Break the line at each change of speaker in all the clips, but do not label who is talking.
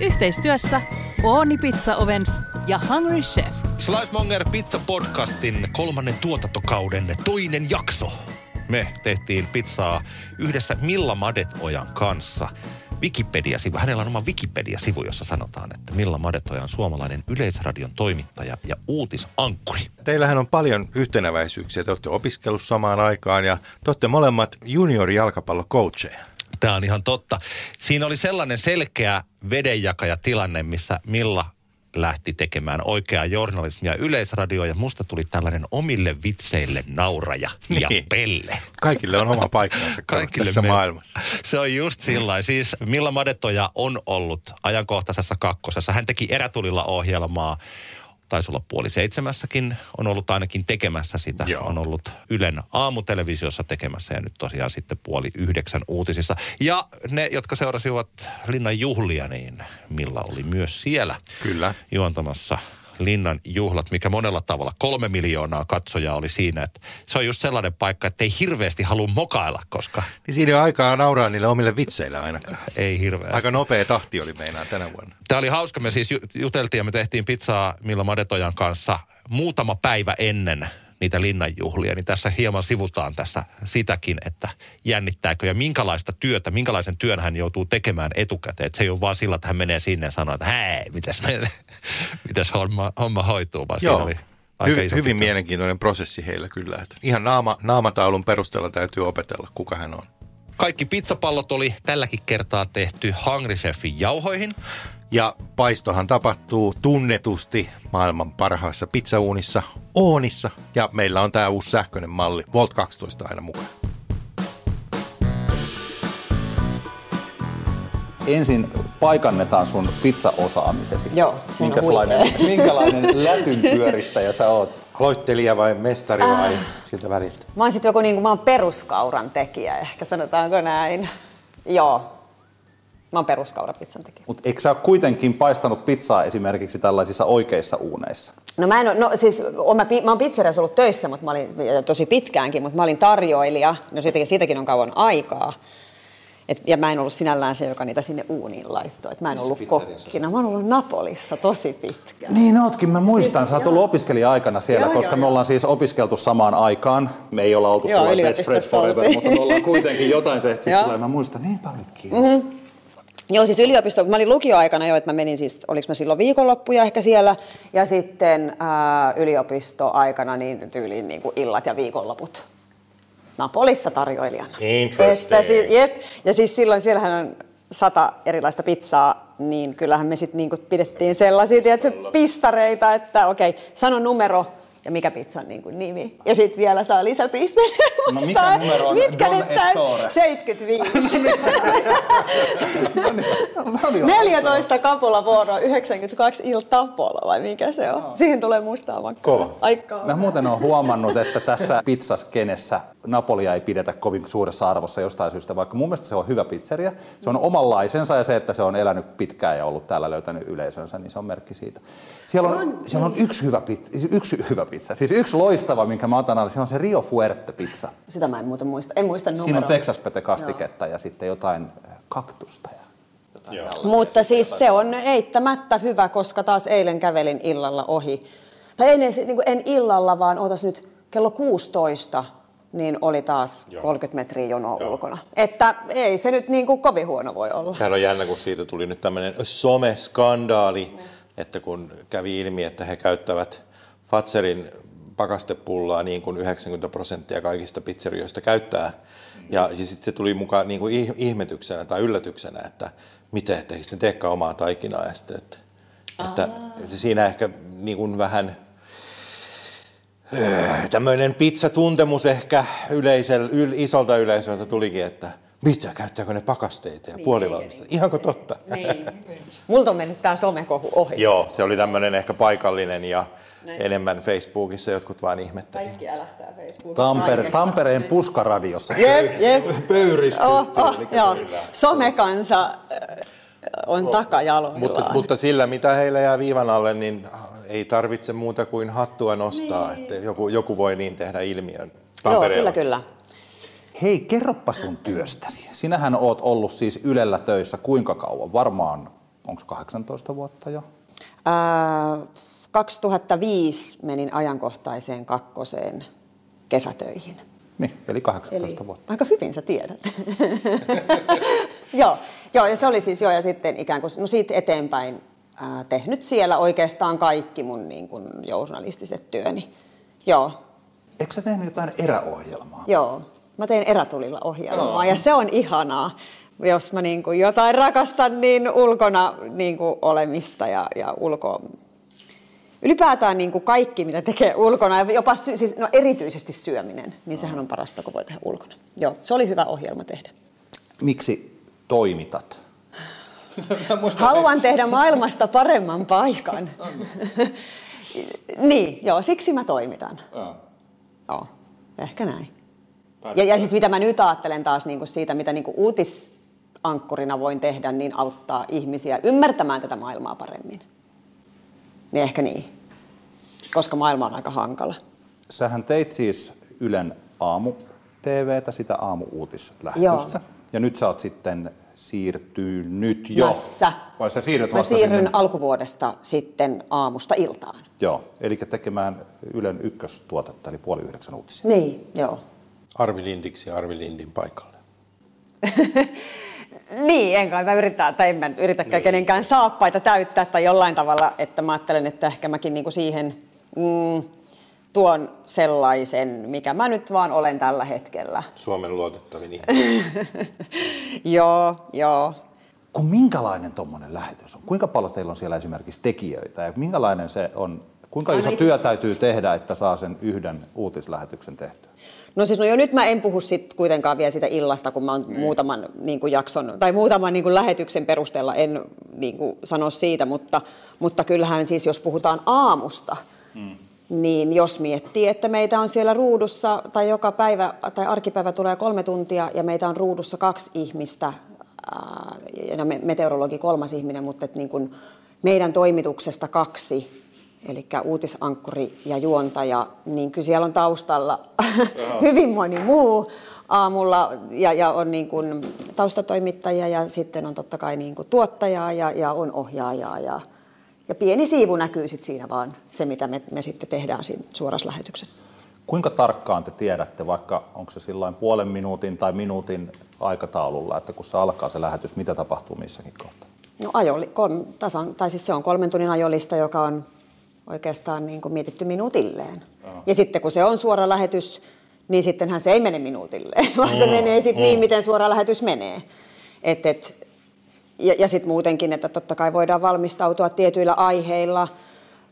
Yhteistyössä Ooni Pizza Ovens ja Hungry Chef.
Slicemonger Pizza Podcastin kolmannen tuotantokauden toinen jakso. Me tehtiin pizzaa yhdessä Milla Madetojan kanssa. Wikipedia-sivu. Hänellä on oma Wikipedia-sivu, jossa sanotaan, että Milla Madetoja on suomalainen yleisradion toimittaja ja uutisankkuri.
Teillähän on paljon yhtenäväisyyksiä. Te olette opiskellut samaan aikaan ja te olette molemmat junior-jalkapallocoacheja.
Tämä on ihan totta. Siinä oli sellainen selkeä vedenjakajatilanne, missä Milla lähti tekemään oikeaa journalismia yleisradioa ja musta tuli tällainen omille vitseille nauraja ja
Niin.
pelle.
Kaikille on oma paikkansa
Kaikille
tässä
me-
maailmassa.
Se on just sillä Siis Milla Madetoja on ollut ajankohtaisessa kakkosessa. Hän teki erätulilla ohjelmaa. Taisi olla puoli seitsemässäkin. On ollut ainakin tekemässä sitä.
Joo.
On ollut Ylen aamutelevisiossa tekemässä ja nyt tosiaan sitten puoli yhdeksän uutisissa. Ja ne, jotka seurasivat Linnan juhlia, niin Milla oli myös siellä
Kyllä.
juontamassa Linnan juhlat, mikä monella tavalla kolme miljoonaa katsojaa oli siinä. Että se on just sellainen paikka, että ei hirveästi halua mokailla, koska
Niin siinä ole aikaa nauraa niille omille vitseille ainakaan.
ei hirveästi.
Aika nopea tahti oli meinaa tänä vuonna.
Tämä oli hauska. Me siis ju- juteltiin ja me tehtiin pizzaa Milla Madetojan kanssa muutama päivä ennen niitä linnanjuhlia, niin tässä hieman sivutaan tässä sitäkin, että jännittääkö ja minkälaista työtä, minkälaisen työn hän joutuu tekemään etukäteen. Että se ei ole vaan sillä, että hän menee sinne ja sanoo, että hei, mitäs, menee, mitäs homma, homma hoituu, vaan siinä oli aika
Hy- hyvin mielenkiintoinen prosessi heillä kyllä. Että ihan naama, naamataulun perusteella täytyy opetella, kuka hän on.
Kaikki pizzapallot oli tälläkin kertaa tehty Hungry Chefin jauhoihin.
Ja paistohan tapahtuu tunnetusti maailman parhaassa pizzauunissa, Oonissa. Ja meillä on tämä uusi sähköinen malli, Volt 12 aina mukana.
ensin paikannetaan sun pizzaosaamisesi.
Joo, se on
minkälainen,
huikea.
minkälainen lätyn pyörittäjä sä oot?
Aloittelija vai mestari vai siltä väliltä?
Mä oon sitten joku niinku, mä oon peruskauran tekijä ehkä, sanotaanko näin. Joo. Mä oon peruskaurapizzan tekijä.
Mutta eikö sä ole kuitenkin paistanut pizzaa esimerkiksi tällaisissa oikeissa uuneissa?
No mä en oo, no siis oon mä, mä oon pizzeriassa ollut töissä, mutta mä olin tosi pitkäänkin, mutta mä olin tarjoilija. No siitäkin, siitäkin on kauan aikaa. Et, ja mä en ollut sinällään se, joka niitä sinne uuniin laittoi. Et mä en ollut kokkina. Mä oon ollut Napolissa tosi pitkään.
Niin ootkin, mä muistan.
Siis,
sä oot ollut opiskelija-aikana siellä,
Joo,
koska
joo,
me
joo.
ollaan siis opiskeltu samaan aikaan. Me ei olla oltu
Joo,
best friends forever, mutta me ollaan kuitenkin jotain tehty. Mä muistan, niinpä olitkin. Mm-hmm.
Joo, siis yliopisto, mä olin lukioaikana jo, että mä menin siis, oliko mä silloin viikonloppuja ehkä siellä, ja sitten ää, yliopistoaikana niin tyyliin niin kuin illat ja viikonloput. Napolissa tarjoilijana.
Interesting.
Että si- jep, ja siis silloin siellähän on sata erilaista pizzaa, niin kyllähän me sitten niinku pidettiin sellaisia, tiedätkö, pistareita, että okei, sano numero ja mikä pizzan niinku nimi. Ja sitten vielä saa lisäpisteitä.
No mikä numero on?
Mitkä
Don
ne täyt-
Ettore.
75.
No niin,
14 kapula vuoroa, 92 il tapola vai mikä se on? Siihen tulee mustaa makkaa.
Kova.
Aikaa.
Mä muuten olen huomannut, että tässä pizzaskenessä Napolia ei pidetä kovin suuressa arvossa jostain syystä, vaikka mun mielestä se on hyvä pizzeria. Se on omanlaisensa ja se, että se on elänyt pitkään ja ollut täällä löytänyt yleisönsä, niin se on merkki siitä. Siellä on, siellä on yksi, hyvä pizza, yksi hyvä pizza, siis yksi loistava, minkä mä otan alle, siellä on se Rio Fuerte pizza.
Sitä mä en muuten muista. En muista numeroa.
Siinä on Texas Pete kastiketta ja sitten jotain äh, kaktusta. Ja jotain.
Mutta siis se on eittämättä hyvä, koska taas eilen kävelin illalla ohi. Tai en, niin kuin en illalla, vaan ootas nyt kello 16, niin oli taas 30 metriä jonoa ulkona. Että ei se nyt niin kuin kovin huono voi olla.
Sehän on jännä, kun siitä tuli nyt tämmöinen someskandaali, että kun kävi ilmi, että he käyttävät Fatserin pakastepullaa niin kuin 90 prosenttia kaikista pizzerioista käyttää. Ja siis se tuli mukaan niin kuin ih- ihmetyksenä tai yllätyksenä, että miten, että eikö ne teekään omaa taikinaa. Ja sitten, että, että, että siinä ehkä niin kuin vähän tämmöinen pizzatuntemus ehkä yleisel, yl, isolta yleisöltä tulikin, että mitä, käyttääkö ne pakasteita ja niin, puolivalmista? Ihanko totta?
Niin. Multa on mennyt tämä somekohu ohi.
Joo, se oli tämmöinen ehkä paikallinen ja Näin. enemmän Facebookissa jotkut vaan ihmetteli.
Kaikki älähtää Facebookissa.
Tampere, Tampereen puskaradiossa
jep, jep.
pöyristetty.
Oh, oh, joo. Somekansa äh, on oh. takajaloillaan.
Mutta, mutta sillä, mitä heillä jää viivan alle, niin ei tarvitse muuta kuin hattua nostaa, niin. että joku, joku voi niin tehdä ilmiön.
Joo, kyllä, kyllä.
Hei, kerropa sun työstäsi. Sinähän oot ollut siis Ylellä töissä kuinka kauan? Varmaan, onko 18 vuotta jo?
Ää, 2005 menin ajankohtaiseen kakkoseen kesätöihin.
Niin, eli 18 eli vuotta.
Aika hyvin sä tiedät. joo, joo, ja se oli siis joo, ja sitten ikään kuin, no siitä eteenpäin ää, tehnyt siellä oikeastaan kaikki mun niin kuin, journalistiset työni. Joo.
Eikö sä tehnyt jotain eräohjelmaa?
Joo, mä teen erätulilla ohjelmaa, ja se on ihanaa jos mä niin kuin jotain rakastan, niin ulkona niin kuin olemista ja, ja ulko, ylipäätään niin kuin kaikki, mitä tekee ulkona, ja jopa sy- siis, no erityisesti syöminen, niin sehän on parasta, kun voi tehdä ulkona. Joo, se oli hyvä ohjelma tehdä.
Miksi toimitat?
Haluan tehdä maailmasta paremman paikan. niin, joo, siksi mä toimitan. Joo, ehkä näin. Ja, ja siis mitä mä nyt ajattelen taas niin kuin siitä, mitä niin kuin uutisankkurina voin tehdä, niin auttaa ihmisiä ymmärtämään tätä maailmaa paremmin. Niin ehkä niin, koska maailma on aika hankala.
Sähän teit siis Ylen aamu TVtä, sitä aamu-uutislähetystä. Ja nyt sä oot sitten siirtynyt jo.
Mässä.
Vai sä siirryt
Mä siirryn sinne? alkuvuodesta sitten aamusta iltaan.
Joo, eli tekemään Ylen ykköstuotetta, eli puoli yhdeksän uutisia.
Niin, joo.
Arvi Lindiksi ja Arvi Lindin paikalle.
Niin, en kai mä yritän, tai en mä yritäkään niin. kenenkään saappaita täyttää tai jollain tavalla, että mä ajattelen, että ehkä mäkin niinku siihen mm, tuon sellaisen, mikä mä nyt vaan olen tällä hetkellä.
Suomen luotettavin
Joo, joo.
Kun minkälainen tuommoinen lähetys on? Kuinka paljon teillä on siellä esimerkiksi tekijöitä ja minkälainen se on Kuinka iso työ täytyy tehdä, että saa sen yhden uutislähetyksen tehtyä?
No siis no jo nyt mä en puhu sit kuitenkaan vielä sitä illasta, kun mä oon mm. muutaman niin kuin jakson tai muutaman niin kuin lähetyksen perusteella en niin kuin sano siitä, mutta, mutta kyllähän siis jos puhutaan aamusta, mm. niin jos miettii, että meitä on siellä ruudussa tai joka päivä tai arkipäivä tulee kolme tuntia ja meitä on ruudussa kaksi ihmistä, ja meteorologi kolmas ihminen, mutta että niin kuin meidän toimituksesta kaksi eli uutisankkuri ja juontaja, niin kyllä siellä on taustalla hyvin moni muu aamulla ja, ja on niin kuin taustatoimittajia ja sitten on totta kai niin kuin tuottajaa ja, ja on ohjaajaa ja, ja pieni siivu näkyy sitten siinä vaan se, mitä me, me sitten tehdään siinä suorassa lähetyksessä.
Kuinka tarkkaan te tiedätte, vaikka onko se sillain puolen minuutin tai minuutin aikataululla, että kun se alkaa se lähetys, mitä tapahtuu missäkin kohtaa?
No ajoli, kolm, tasan, tai siis se on kolmen tunnin ajolista, joka on oikeastaan niin kuin mietitty minuutilleen. Aha. Ja sitten kun se on suora lähetys, niin sittenhän se ei mene minuutilleen, vaan se menee sitten niin, miten suora lähetys menee. Et, et, ja ja sitten muutenkin, että totta kai voidaan valmistautua tietyillä aiheilla,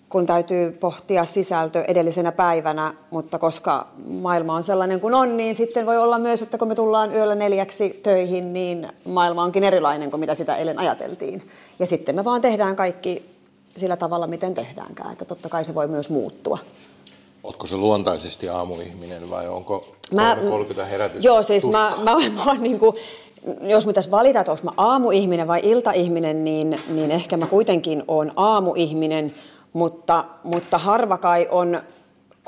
kun täytyy pohtia sisältö edellisenä päivänä, mutta koska maailma on sellainen kuin on, niin sitten voi olla myös, että kun me tullaan yöllä neljäksi töihin, niin maailma onkin erilainen kuin mitä sitä eilen ajateltiin. Ja sitten me vaan tehdään kaikki sillä tavalla, miten tehdäänkään. Että totta kai se voi myös muuttua.
Oletko se luontaisesti aamuihminen vai onko mä, 30 herätys?
Joo, siis mä, mä, mä, mä niin kuin, jos pitäisi valita, että onko mä aamuihminen vai iltaihminen, niin, niin ehkä mä kuitenkin olen aamuihminen, mutta, mutta harva kai on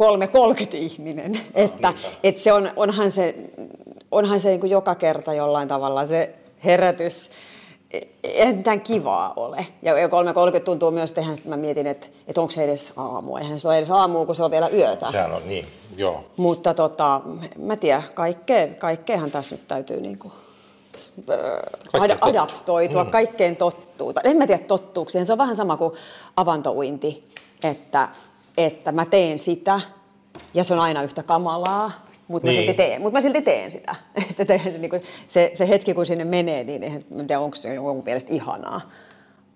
3.30 ihminen. No, että, että se on, onhan se, onhan se niin kuin joka kerta jollain tavalla se herätys eihän tämän kivaa ole. Ja 3.30 tuntuu myös, että mä mietin, että, että onko se edes aamu. Eihän se ole edes aamu, kun se on vielä yötä.
Sehän on niin, joo.
Mutta tota, mä tiedän, kaikkea, kaikkeahan tässä nyt täytyy niinku, ad- adaptoitua, mm. kaikkeen tottuu. En mä tiedä tottuukseen, se on vähän sama kuin avantouinti, että, että mä teen sitä ja se on aina yhtä kamalaa mutta niin. mä, silti teen, mut mä silti teen sitä. Että se, niin kuin, se, se hetki, kun sinne menee, niin en tiedä, onko se jonkun mielestä ihanaa.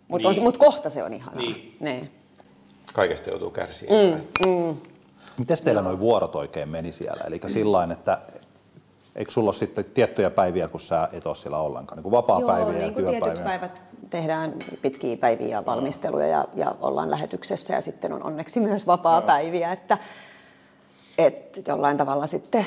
Mutta niin. mut kohta se on ihanaa. Niin. Ne.
Kaikesta joutuu kärsimään.
Mm, mm.
Miten teillä nuo vuorot oikein meni siellä? Eli mm. sillä että Eikö sulla ole sitten tiettyjä päiviä, kun sä et ole siellä ollenkaan, niin kuin vapaa-päiviä ja
niin
työpäiviä?
tietyt päivät tehdään pitkiä päiviä ja valmisteluja ja, ja ollaan lähetyksessä ja sitten on onneksi myös vapaa-päiviä, että, että jollain tavalla sitten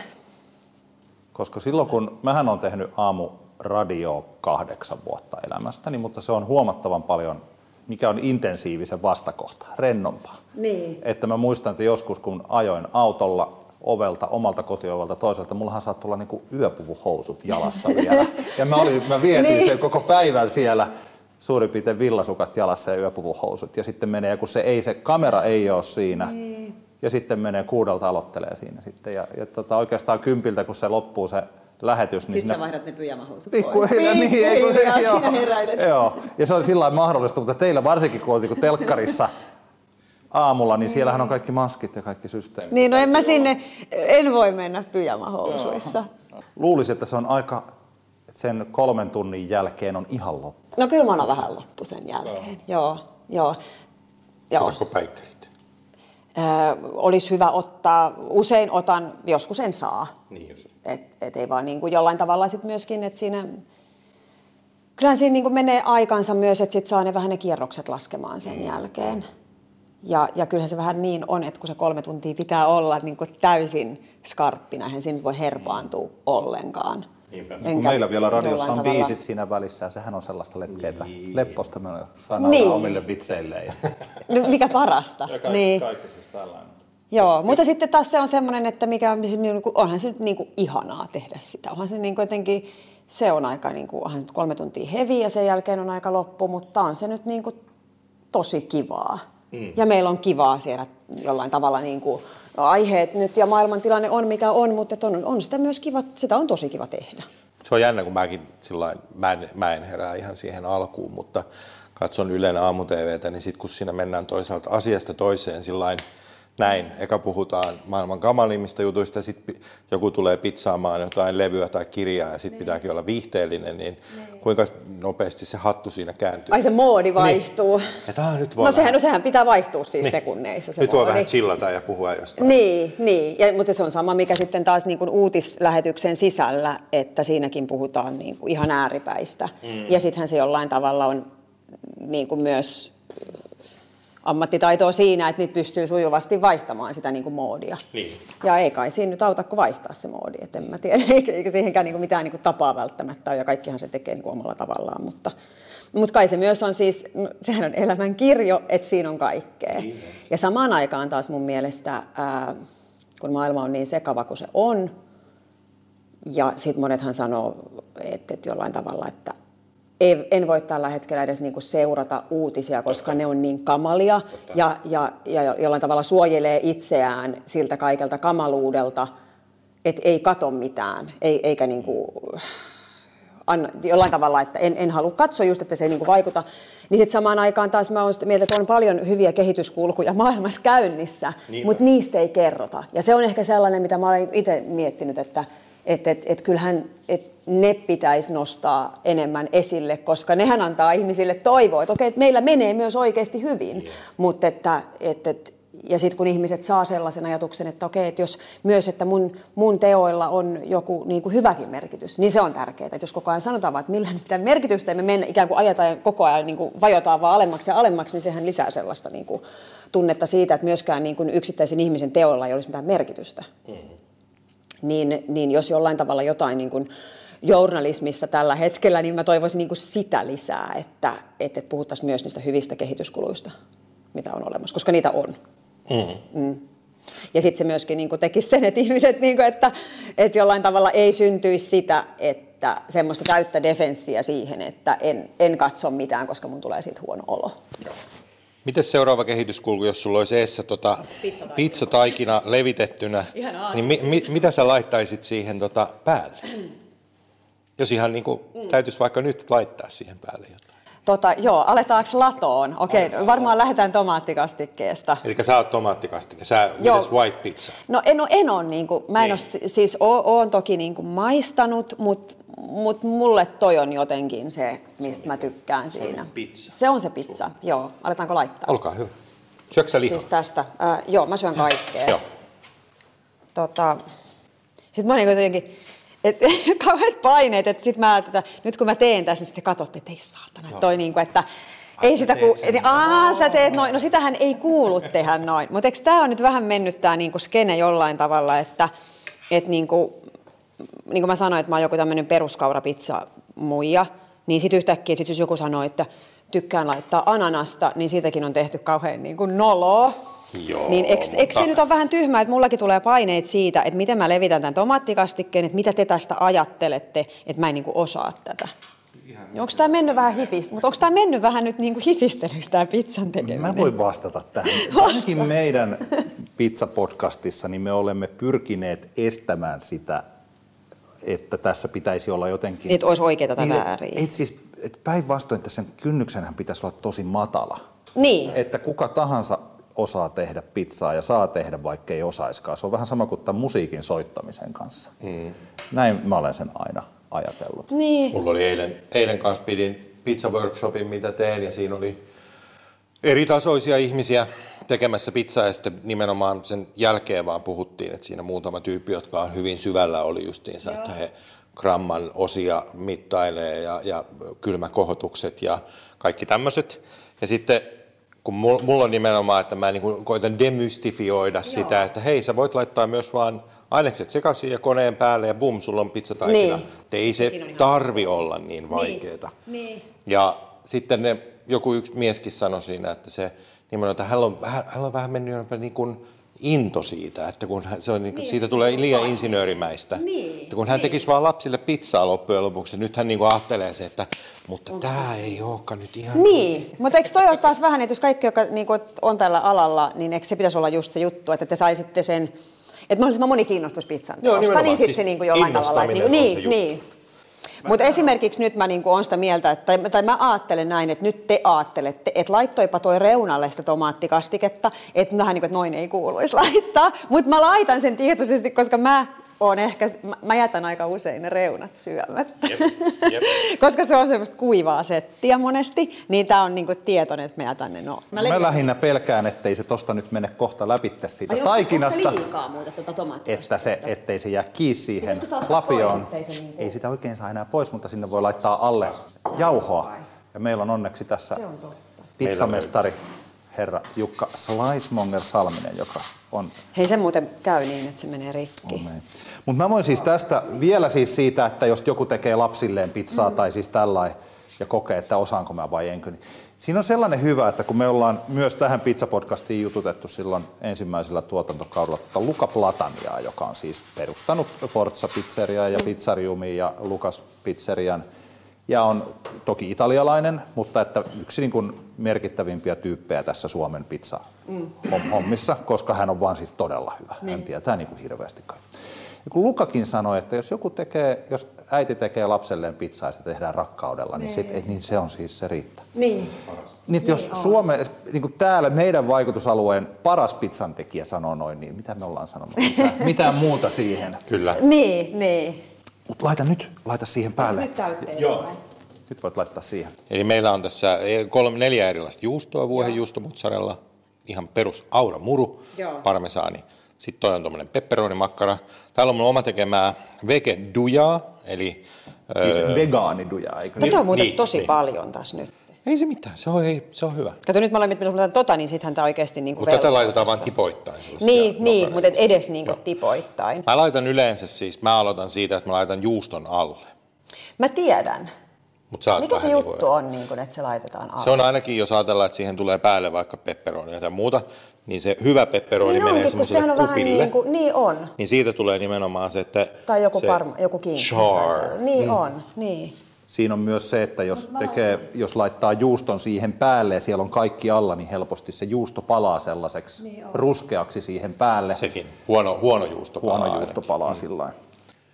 Koska silloin kun, mähän on tehnyt aamu radio kahdeksan vuotta elämästäni, mutta se on huomattavan paljon, mikä on intensiivisen vastakohta, rennompaa.
Niin.
Että mä muistan, että joskus kun ajoin autolla ovelta, omalta kotiovelta toiselta, mullahan saattoi olla niinku yöpuvuhousut jalassa vielä. Ja mä, olin, mä vietin
Niin.
sen koko päivän siellä suurin piirtein villasukat jalassa ja yöpuvuhousut. Ja sitten menee, kun se, ei, se kamera ei ole siinä,
Niin.
Ja sitten menee kuudelta aloittelee siinä sitten. Ja, ja tota, oikeastaan kympiltä, kun se loppuu se lähetys, niin
Sitten sä
siinä-
vaihdat ne pyjamahousut
Pikkuhiljaa, niin, ei, kun,
Pikkuhiljaa
joo,
siinä heräilet.
joo. Ja se oli sillä lailla mahdollista, mutta teillä varsinkin, kun oltiin telkkarissa aamulla, niin siellähän on kaikki maskit ja kaikki systeemit.
Niin, no en mä sinne, en voi mennä pyjamahousuissa.
Luulisin, että se on aika, että sen kolmen tunnin jälkeen on ihan loppu.
No kyllä mä oon vähän loppu sen jälkeen. Joo, joo. joo.
Otatko päikkerit?
Ö, olisi hyvä ottaa, usein otan, joskus en saa.
Niin just.
Et, et ei vaan niin kuin jollain tavalla sit myöskin, että siinä, kyllähän siinä niin kuin menee aikansa myös, että sit saa ne vähän ne kierrokset laskemaan sen jälkeen. Ja, ja kyllähän se vähän niin on, että kun se kolme tuntia pitää olla niin kuin täysin skarppina, eihän siinä voi herpaantua ollenkaan.
Kun meillä vielä radiossa on
tavalla-
biisit siinä välissä ja sehän on sellaista letkeitä niin. lepposta me sanoo
Niin.
niin. omille vitseilleen.
No, mikä parasta.
ja kaikki,
niin.
kaikki siis tällainen.
Joo, mutta sitten taas se on semmoinen, että mikä, siis onhan se nyt niin kuin ihanaa tehdä sitä. Onhan se niin kuin jotenkin, se on aika niin kuin, onhan nyt kolme tuntia heviä ja sen jälkeen on aika loppu, mutta on se nyt niin kuin tosi kivaa. Mm. Ja meillä on kivaa siellä jollain tavalla niin kuin, no aiheet nyt ja maailmantilanne on mikä on, mutta on, on sitä myös kiva, sitä on tosi kiva tehdä.
Se on jännä, kun mäkin sillain, mä, en, mä en herää ihan siihen alkuun, mutta katson Ylen aamu TVtä, niin sitten kun siinä mennään toisaalta asiasta toiseen sillain näin, eka puhutaan maailman kamalimmista jutuista, sitten joku tulee pizzaamaan jotain levyä tai kirjaa ja sitten pitääkin olla viihteellinen, niin kuinka nopeasti se hattu siinä kääntyy?
Ai se moodi vaihtuu.
Niin. Aah, nyt voi
No sehän, no sehän pitää vaihtua siis
Niin.
sekunneissa. Se
Nyt voi vähän chillata ja puhua jostain.
Niin, niin. Ja, mutta se on sama, mikä sitten taas niin kuin uutislähetyksen sisällä, että siinäkin puhutaan niin kuin ihan ääripäistä. Mm. Ja sittenhän se jollain tavalla on niin kuin myös ammattitaitoa siinä, että niitä pystyy sujuvasti vaihtamaan sitä niin kuin moodia.
Niin.
Ja ei kai siinä nyt auta kuin vaihtaa se moodi, että en mä tiedä, eikä, siihenkään niin kuin mitään niin kuin tapaa välttämättä ole, ja kaikkihan se tekee niin kuin omalla tavallaan, mutta, mutta kai se myös on siis, no, sehän on elämän kirjo, että siinä on kaikkea. Ja samaan aikaan taas mun mielestä, ää, kun maailma on niin sekava kuin se on, ja sitten monethan sanoo, että, että jollain tavalla, että ei- en voi tällä hetkellä edes niinku seurata uutisia, koska ne on niin kamalia ja, ja, ja jollain tavalla suojelee itseään siltä kaikelta kamaluudelta, että ei kato mitään, ei, eikä niinku, anna, jollain tavalla, että en, en halua katsoa just, että se ei niinku vaikuta. Niin sitten samaan aikaan taas mä oon sitä mieltä, että on paljon hyviä kehityskulkuja maailmassa käynnissä, mutta niistä ei kerrota. Ja se on ehkä sellainen, mitä mä olen itse miettinyt, että et, et, et kyllähän et ne pitäisi nostaa enemmän esille, koska nehän antaa ihmisille toivoa, että okei, että meillä menee myös oikeasti hyvin. Mutta että, et, et, ja sitten kun ihmiset saa sellaisen ajatuksen, että okei, että jos myös, että mun, mun teoilla on joku niin kuin hyväkin merkitys, niin se on tärkeää. Että jos koko ajan sanotaan vaan, että millään mitään merkitystä, me mennä, ikään kuin ajetaan koko ajan niin kuin vajotaan vaan alemmaksi ja alemmaksi, niin sehän lisää sellaista niin kuin tunnetta siitä, että myöskään niin kuin yksittäisen ihmisen teoilla ei olisi mitään merkitystä. Niin, niin jos jollain tavalla jotain niin kuin journalismissa tällä hetkellä, niin mä toivoisin niin kuin sitä lisää, että, että puhuttaisiin myös niistä hyvistä kehityskuluista, mitä on olemassa, koska niitä on. Mm. Ja sitten se myöskin niin tekisi sen, että ihmiset, niin kuin, että, että jollain tavalla ei syntyisi sitä, että semmoista täyttä defenssiä siihen, että en, en katso mitään, koska mun tulee siitä huono olo.
Miten seuraava kehityskulku, jos sulla olisi eessä tota
Pizzataikina.
pizzataikina levitettynä,
Ihan
niin mi, mi, mitä sä laittaisit siihen tota päälle? Jos ihan niin kuin, täytyisi vaikka nyt laittaa siihen päälle jotain.
Tota, joo, aletaanko latoon? Okei, varmaan lähdetään tomaattikastikkeesta.
Eli sä oot tomaattikastike, sä
Joo.
mites white pizza?
No en ole, en ole niin kuin, mä en
Niin.
ole, si- siis o, oon toki niin kuin maistanut, mutta mut mulle toi on jotenkin se, mistä mä tykkään siinä.
niin pizza.
Se on se pizza, joo. Aletaanko laittaa?
Olkaa hyvä. Syöksä sä lihaa?
Siis tästä, äh, joo, mä syön kaikkea.
Joo.
Tota, sitten mä niin jotenkin, et, kauheat paineet, että sitten mä että nyt kun mä teen tässä, niin sitten katsotte, että ei saatana, että toi niinku, että ei sitä ku... Et, aa, sä teet noin. No sitähän ei kuulu tehdä noin. Mutta eikö tämä on nyt vähän mennyt tämä niinku skene jollain tavalla, että et niinku, niin kuin mä sanoin, että mä oon joku tämmöinen peruskaurapizza muija, niin sitten yhtäkkiä, sit jos joku sanoo, että tykkään laittaa ananasta, niin siitäkin on tehty kauhean niin kuin noloa.
Joo,
niin eikö, eikö se
mutta-
nyt ole vähän tyhmää, että mullakin tulee paineet siitä, että miten mä levitän tämän tomaattikastikkeen, että mitä te tästä ajattelette, että mä en niin kuin osaa tätä. Onko tämä mennyt vähän hifis, mutta onko tämä mennyt vähän nyt niin kuin hifistelyksi tämä pizzan tekeminen?
Mä voin vastata tähän.
Vastaa.
Ainakin meidän pizza-podcastissa niin me olemme pyrkineet estämään sitä, että tässä pitäisi olla jotenkin...
Että olisi oikeita tai
Niin,
vääriä.
Et siis, et päinvastoin tässä sen kynnyksenhän pitäisi olla tosi matala.
Niin.
Että kuka tahansa osaa tehdä pizzaa ja saa tehdä, vaikka ei osaiskaan. Se on vähän sama kuin tämän musiikin soittamisen kanssa. Mm. Näin mä olen sen aina ajatellut.
Niin.
Mulla oli eilen, eilen kanssa pidin pizza workshopin, mitä teen, ja siinä oli eri tasoisia ihmisiä tekemässä pizzaa, ja sitten nimenomaan sen jälkeen vaan puhuttiin, että siinä muutama tyyppi, jotka on hyvin syvällä, oli justiinsa, että he gramman osia mittailee ja, ja kylmäkohotukset ja kaikki tämmöiset. Ja sitten kun mul- mulla on nimenomaan, että mä niin kuin koitan demystifioida sitä, että hei, sä voit laittaa myös vaan ainekset sekaisin ja koneen päälle ja bum, sulla on pizzataikina.
Niin.
Että ei se tarvi olla niin vaikeeta. Ja sitten ne, joku yksi mieskin sanoi siinä, että se nimenomaan, että hänellä on, vähän- hänellä on vähän mennyt niin kuin into siitä, että kun hän, se on niin, siitä tulee liian insinöörimäistä.
Niin,
Että kun hän tekisi vaan lapsille pizzaa loppujen lopuksi, nyt hän niin kuin ajattelee se, että mutta tämä ei olekaan nyt ihan...
Niin, mutta eikö toi ole taas vähän, että jos kaikki, jotka niin on tällä alalla, niin eikö se pitäisi olla just se juttu, että te saisitte sen, että mahdollisimman moni kiinnostus pizzan
Joo, nimenomaan.
niin sitten
Siis
se niin kuin jollain tavalla, että niin,
on se
niin,
juttu.
niin. Mutta esimerkiksi nyt mä niinku on sitä mieltä, että, tai, tai mä ajattelen näin, että nyt te ajattelette, että laittoipa toi reunalle sitä tomaattikastiketta, että vähän niin kuin, että noin ei kuuluisi laittaa. Mutta mä laitan sen tietoisesti, koska mä on ehkä, mä, jätän aika usein ne reunat syömättä.
Jep, jep.
koska se on semmoista kuivaa settiä monesti, niin tää on niinku tietoinen, että mä jätän ne no.
Mä, mä lähinnä pelkään, ettei se tosta nyt mene kohta läpitte siitä taikinasta.
liikaa muuta tuota tomaattia?
että se, ettei se jää kiinni siihen lapioon.
pois, se niinku-
Ei sitä oikein saa enää pois, mutta sinne voi laittaa alle jauhoa. Ja meillä on onneksi tässä
on
pizzamestari herra Jukka Slicemonger Salminen, joka on
Hei, se muuten käy niin, että se menee rikki.
mutta mä voin siis tästä vielä siis siitä, että jos joku tekee lapsilleen pizzaa mm. tai siis tällainen ja kokee, että osaanko mä vai enkö, niin siinä on sellainen hyvä, että kun me ollaan myös tähän pizzapodcastiin jututettu silloin ensimmäisellä tuotantokaudella tuota Luca Plataniaa, joka on siis perustanut Forza Pizzeria ja Pizzariumin ja Lukas Pizzerian ja on toki italialainen, mutta että yksi niin kuin merkittävimpiä tyyppejä tässä Suomen pizza hommissa, koska hän on vaan siis todella hyvä. Hän tietää niin kuin hirveästi kaikki. Ja kun Lukakin sanoi, että jos joku tekee, jos äiti tekee lapselleen pizzaa ja sitä tehdään rakkaudella, niin, sit, et, niin se on siis se riittää.
Niin.
Niin, jos Suomen, niin kuin täällä meidän vaikutusalueen paras pizzantekijä sanoo noin, niin mitä me ollaan sanonut? Mitään, mitään muuta siihen.
Kyllä.
Niin, niin.
Mutta laita nyt, laita siihen päälle.
Nyt.
Joo.
Nyt voit laittaa siihen.
Eli meillä on tässä kolme, neljä erilaista juustoa, vuohenjuusto, mozzarella, ihan perus aura muru,
Joo.
parmesaani. Sitten toi on tuommoinen pepperonimakkara. Täällä on mun oma tekemää vege dujaa, eli
Siis
öö,
vegaaniduja, eikö
Tätä
niin?
on muuten
niin,
tosi
niin.
paljon tässä nyt.
Ei se mitään, se on, ei, se on hyvä.
Kato nyt mä olen mitä tota, niin sittenhän tämä oikeasti niinku
Mutta tätä laitetaan vain tipoittain.
Niin, niin mutta et edes niinku
Joo.
tipoittain.
Mä laitan yleensä siis, mä aloitan siitä, että mä laitan juuston alle.
Mä tiedän.
Mut sä
Mikä se
vähän niinku-
juttu on, niin kun, että se laitetaan alle?
Se on ainakin, jos ajatellaan, että siihen tulee päälle vaikka pepperonia tai muuta, niin se hyvä pepperoni
niin
menee semmoiselle
on vähän
kupille.
niin kuin, niin on.
Niin siitä tulee nimenomaan se, että
Tai joku,
se
parma, joku kiinni.
char.
Niin on, niin.
Siinä on myös se, että jos, tekee, jos laittaa juuston siihen päälle ja siellä on kaikki alla, niin helposti se juusto palaa sellaiseksi niin ruskeaksi siihen päälle.
Sekin. Huono, huono juusto palaa
Huono
ainakin.
juusto palaa mm. sillä.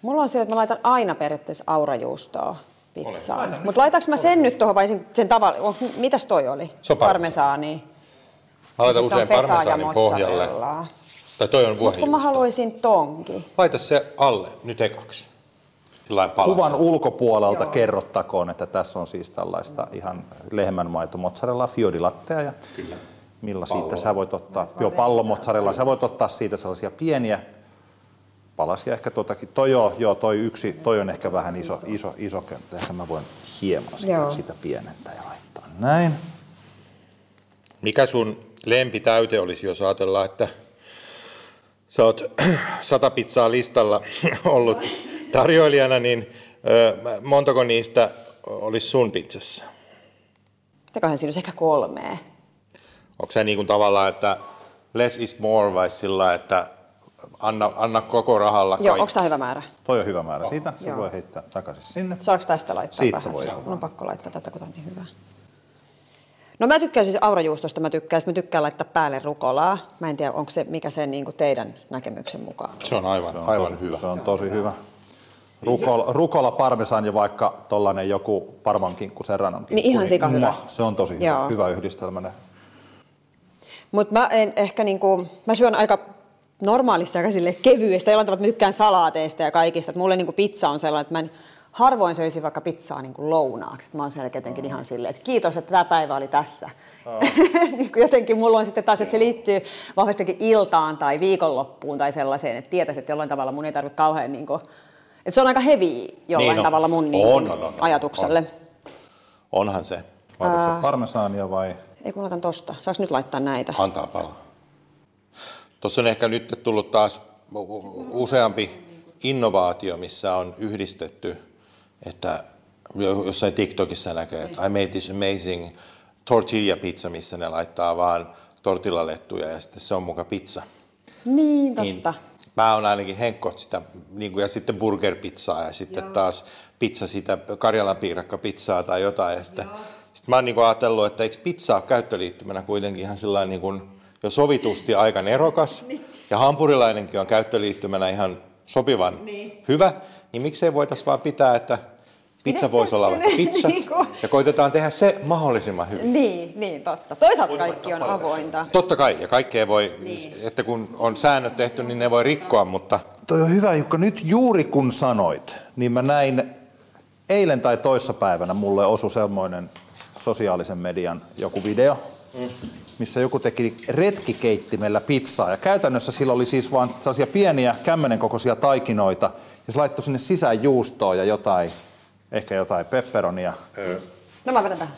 Mulla on sillä, että mä laitan aina periaatteessa aurajuustoa pizzaan. Mutta laitanko mä sen nyt tuohon vai sen, sen tavalla? Oh, mitäs toi oli?
Se on parmesaani. Mä laitan
on
usein parmesaanin pohjalle. Tai toi on
Mutta kun mä haluaisin tonki.
Laita se alle nyt ekaksi.
Kuvan ulkopuolelta kerrottakoon, että tässä on siis tällaista ihan lehmänmaito mozzarella fiodilattea ja Kyllä. millä siitä sä voit ottaa, joo pallo mozzarella, sä voit ottaa siitä sellaisia pieniä palasia. Ehkä tuotakin, toi, joo, joo, toi yksi, toi on ehkä vähän iso, iso, iso könttä. Ehkä mä voin hieman sitä,
Joo.
sitä pienentää ja laittaa näin.
Mikä sun lempitäyte olisi, jos ajatellaan, että sä oot sata pizzaa listalla ollut tarjoilijana, niin montako niistä olisi sun pizzassa?
Mitäköhän siinä olisi ehkä kolmea.
Onko se niin kuin tavallaan, että less is more vai sillä, että anna, anna koko rahalla
Joo,
kaikki?
onko tämä hyvä määrä?
Toi on hyvä määrä siitä. Se
Joo.
voi heittää takaisin sinne.
Saako tästä laittaa
Siitä
vähän?
voi
Mun on pakko laittaa tätä, kun tämä on niin hyvä. No mä tykkään siis aurajuustosta, mä tykkään, mä tykkään laittaa päälle rukolaa. Mä en tiedä, onko se, mikä se niin kuin teidän näkemyksen mukaan.
Se on aivan,
Se on
aivan
tosi,
hyvä.
Se on tosi hyvä. Rukola, rukola parmesan ja vaikka tollanen joku parmankinkku serranon
Niin ihan sika hyvä.
Se on tosi hyvä,
Joo.
hyvä yhdistelmä.
Mutta mä en ehkä niinku, mä syön aika normaalisti aika sille kevyesti. Jollain tavalla mä tykkään salaateista ja kaikista. Et mulle niinku pizza on sellainen, että mä en harvoin söisin vaikka pizzaa niinku lounaaksi. Et mä oon selkeä jotenkin ihan silleen, että kiitos, että tämä päivä oli tässä. niin kuin jotenkin mulla on sitten taas, että se liittyy vahvastikin iltaan tai viikonloppuun tai sellaiseen, että tietäisi, että jollain tavalla mun ei tarvitse kauhean niin että se on aika heavy jollain
Niin on.
tavalla mun niin,
On, on, on, on.
ajatukselle.
Onhan se.
Laitatko parmesaania vai?
Ei kun laitan tosta. Saanko nyt laittaa näitä?
Antaa palaa. Tuossa on ehkä nyt tullut taas useampi innovaatio, missä on yhdistetty, että jo- jossain TikTokissa näkee, että I made this amazing tortilla pizza, missä ne laittaa vaan tortillalettuja ja sitten se on muka pizza.
Niin, totta.
Mä oon ainakin henkko sitä, niin kuin, ja sitten burgerpizzaa ja sitten Joo. taas pizza sitä Karjalan piirakkapizzaa tai jotain. Ja sitten, sitten mä oon niin kuin ajatellut, että eikö pizza ole käyttöliittymänä kuitenkin ihan sellainen niin kuin, jo sovitusti aika nerokas. Ja hampurilainenkin on käyttöliittymänä ihan sopivan niin. hyvä. Niin miksei voitaisiin vaan pitää, että pizza voisi olla vaikka pizza.
Niin kuin-
Ja koitetaan tehdä se mahdollisimman hyvin.
Niin, niin, totta. Toisaalta kaikki on avointa.
Totta kai, ja kaikkea voi, että kun on säännöt tehty, niin ne voi rikkoa, mutta
Toi on hyvä Jukka, nyt juuri kun sanoit, niin mä näin eilen tai toissapäivänä mulle osui semmoinen sosiaalisen median joku video, missä joku teki retkikeittimellä pizzaa. Ja käytännössä sillä oli siis vaan sellaisia pieniä kämmenen kokoisia taikinoita, ja se laittoi sinne sisään juustoa ja jotain, ehkä jotain pepperonia.
No mä vedän tähän.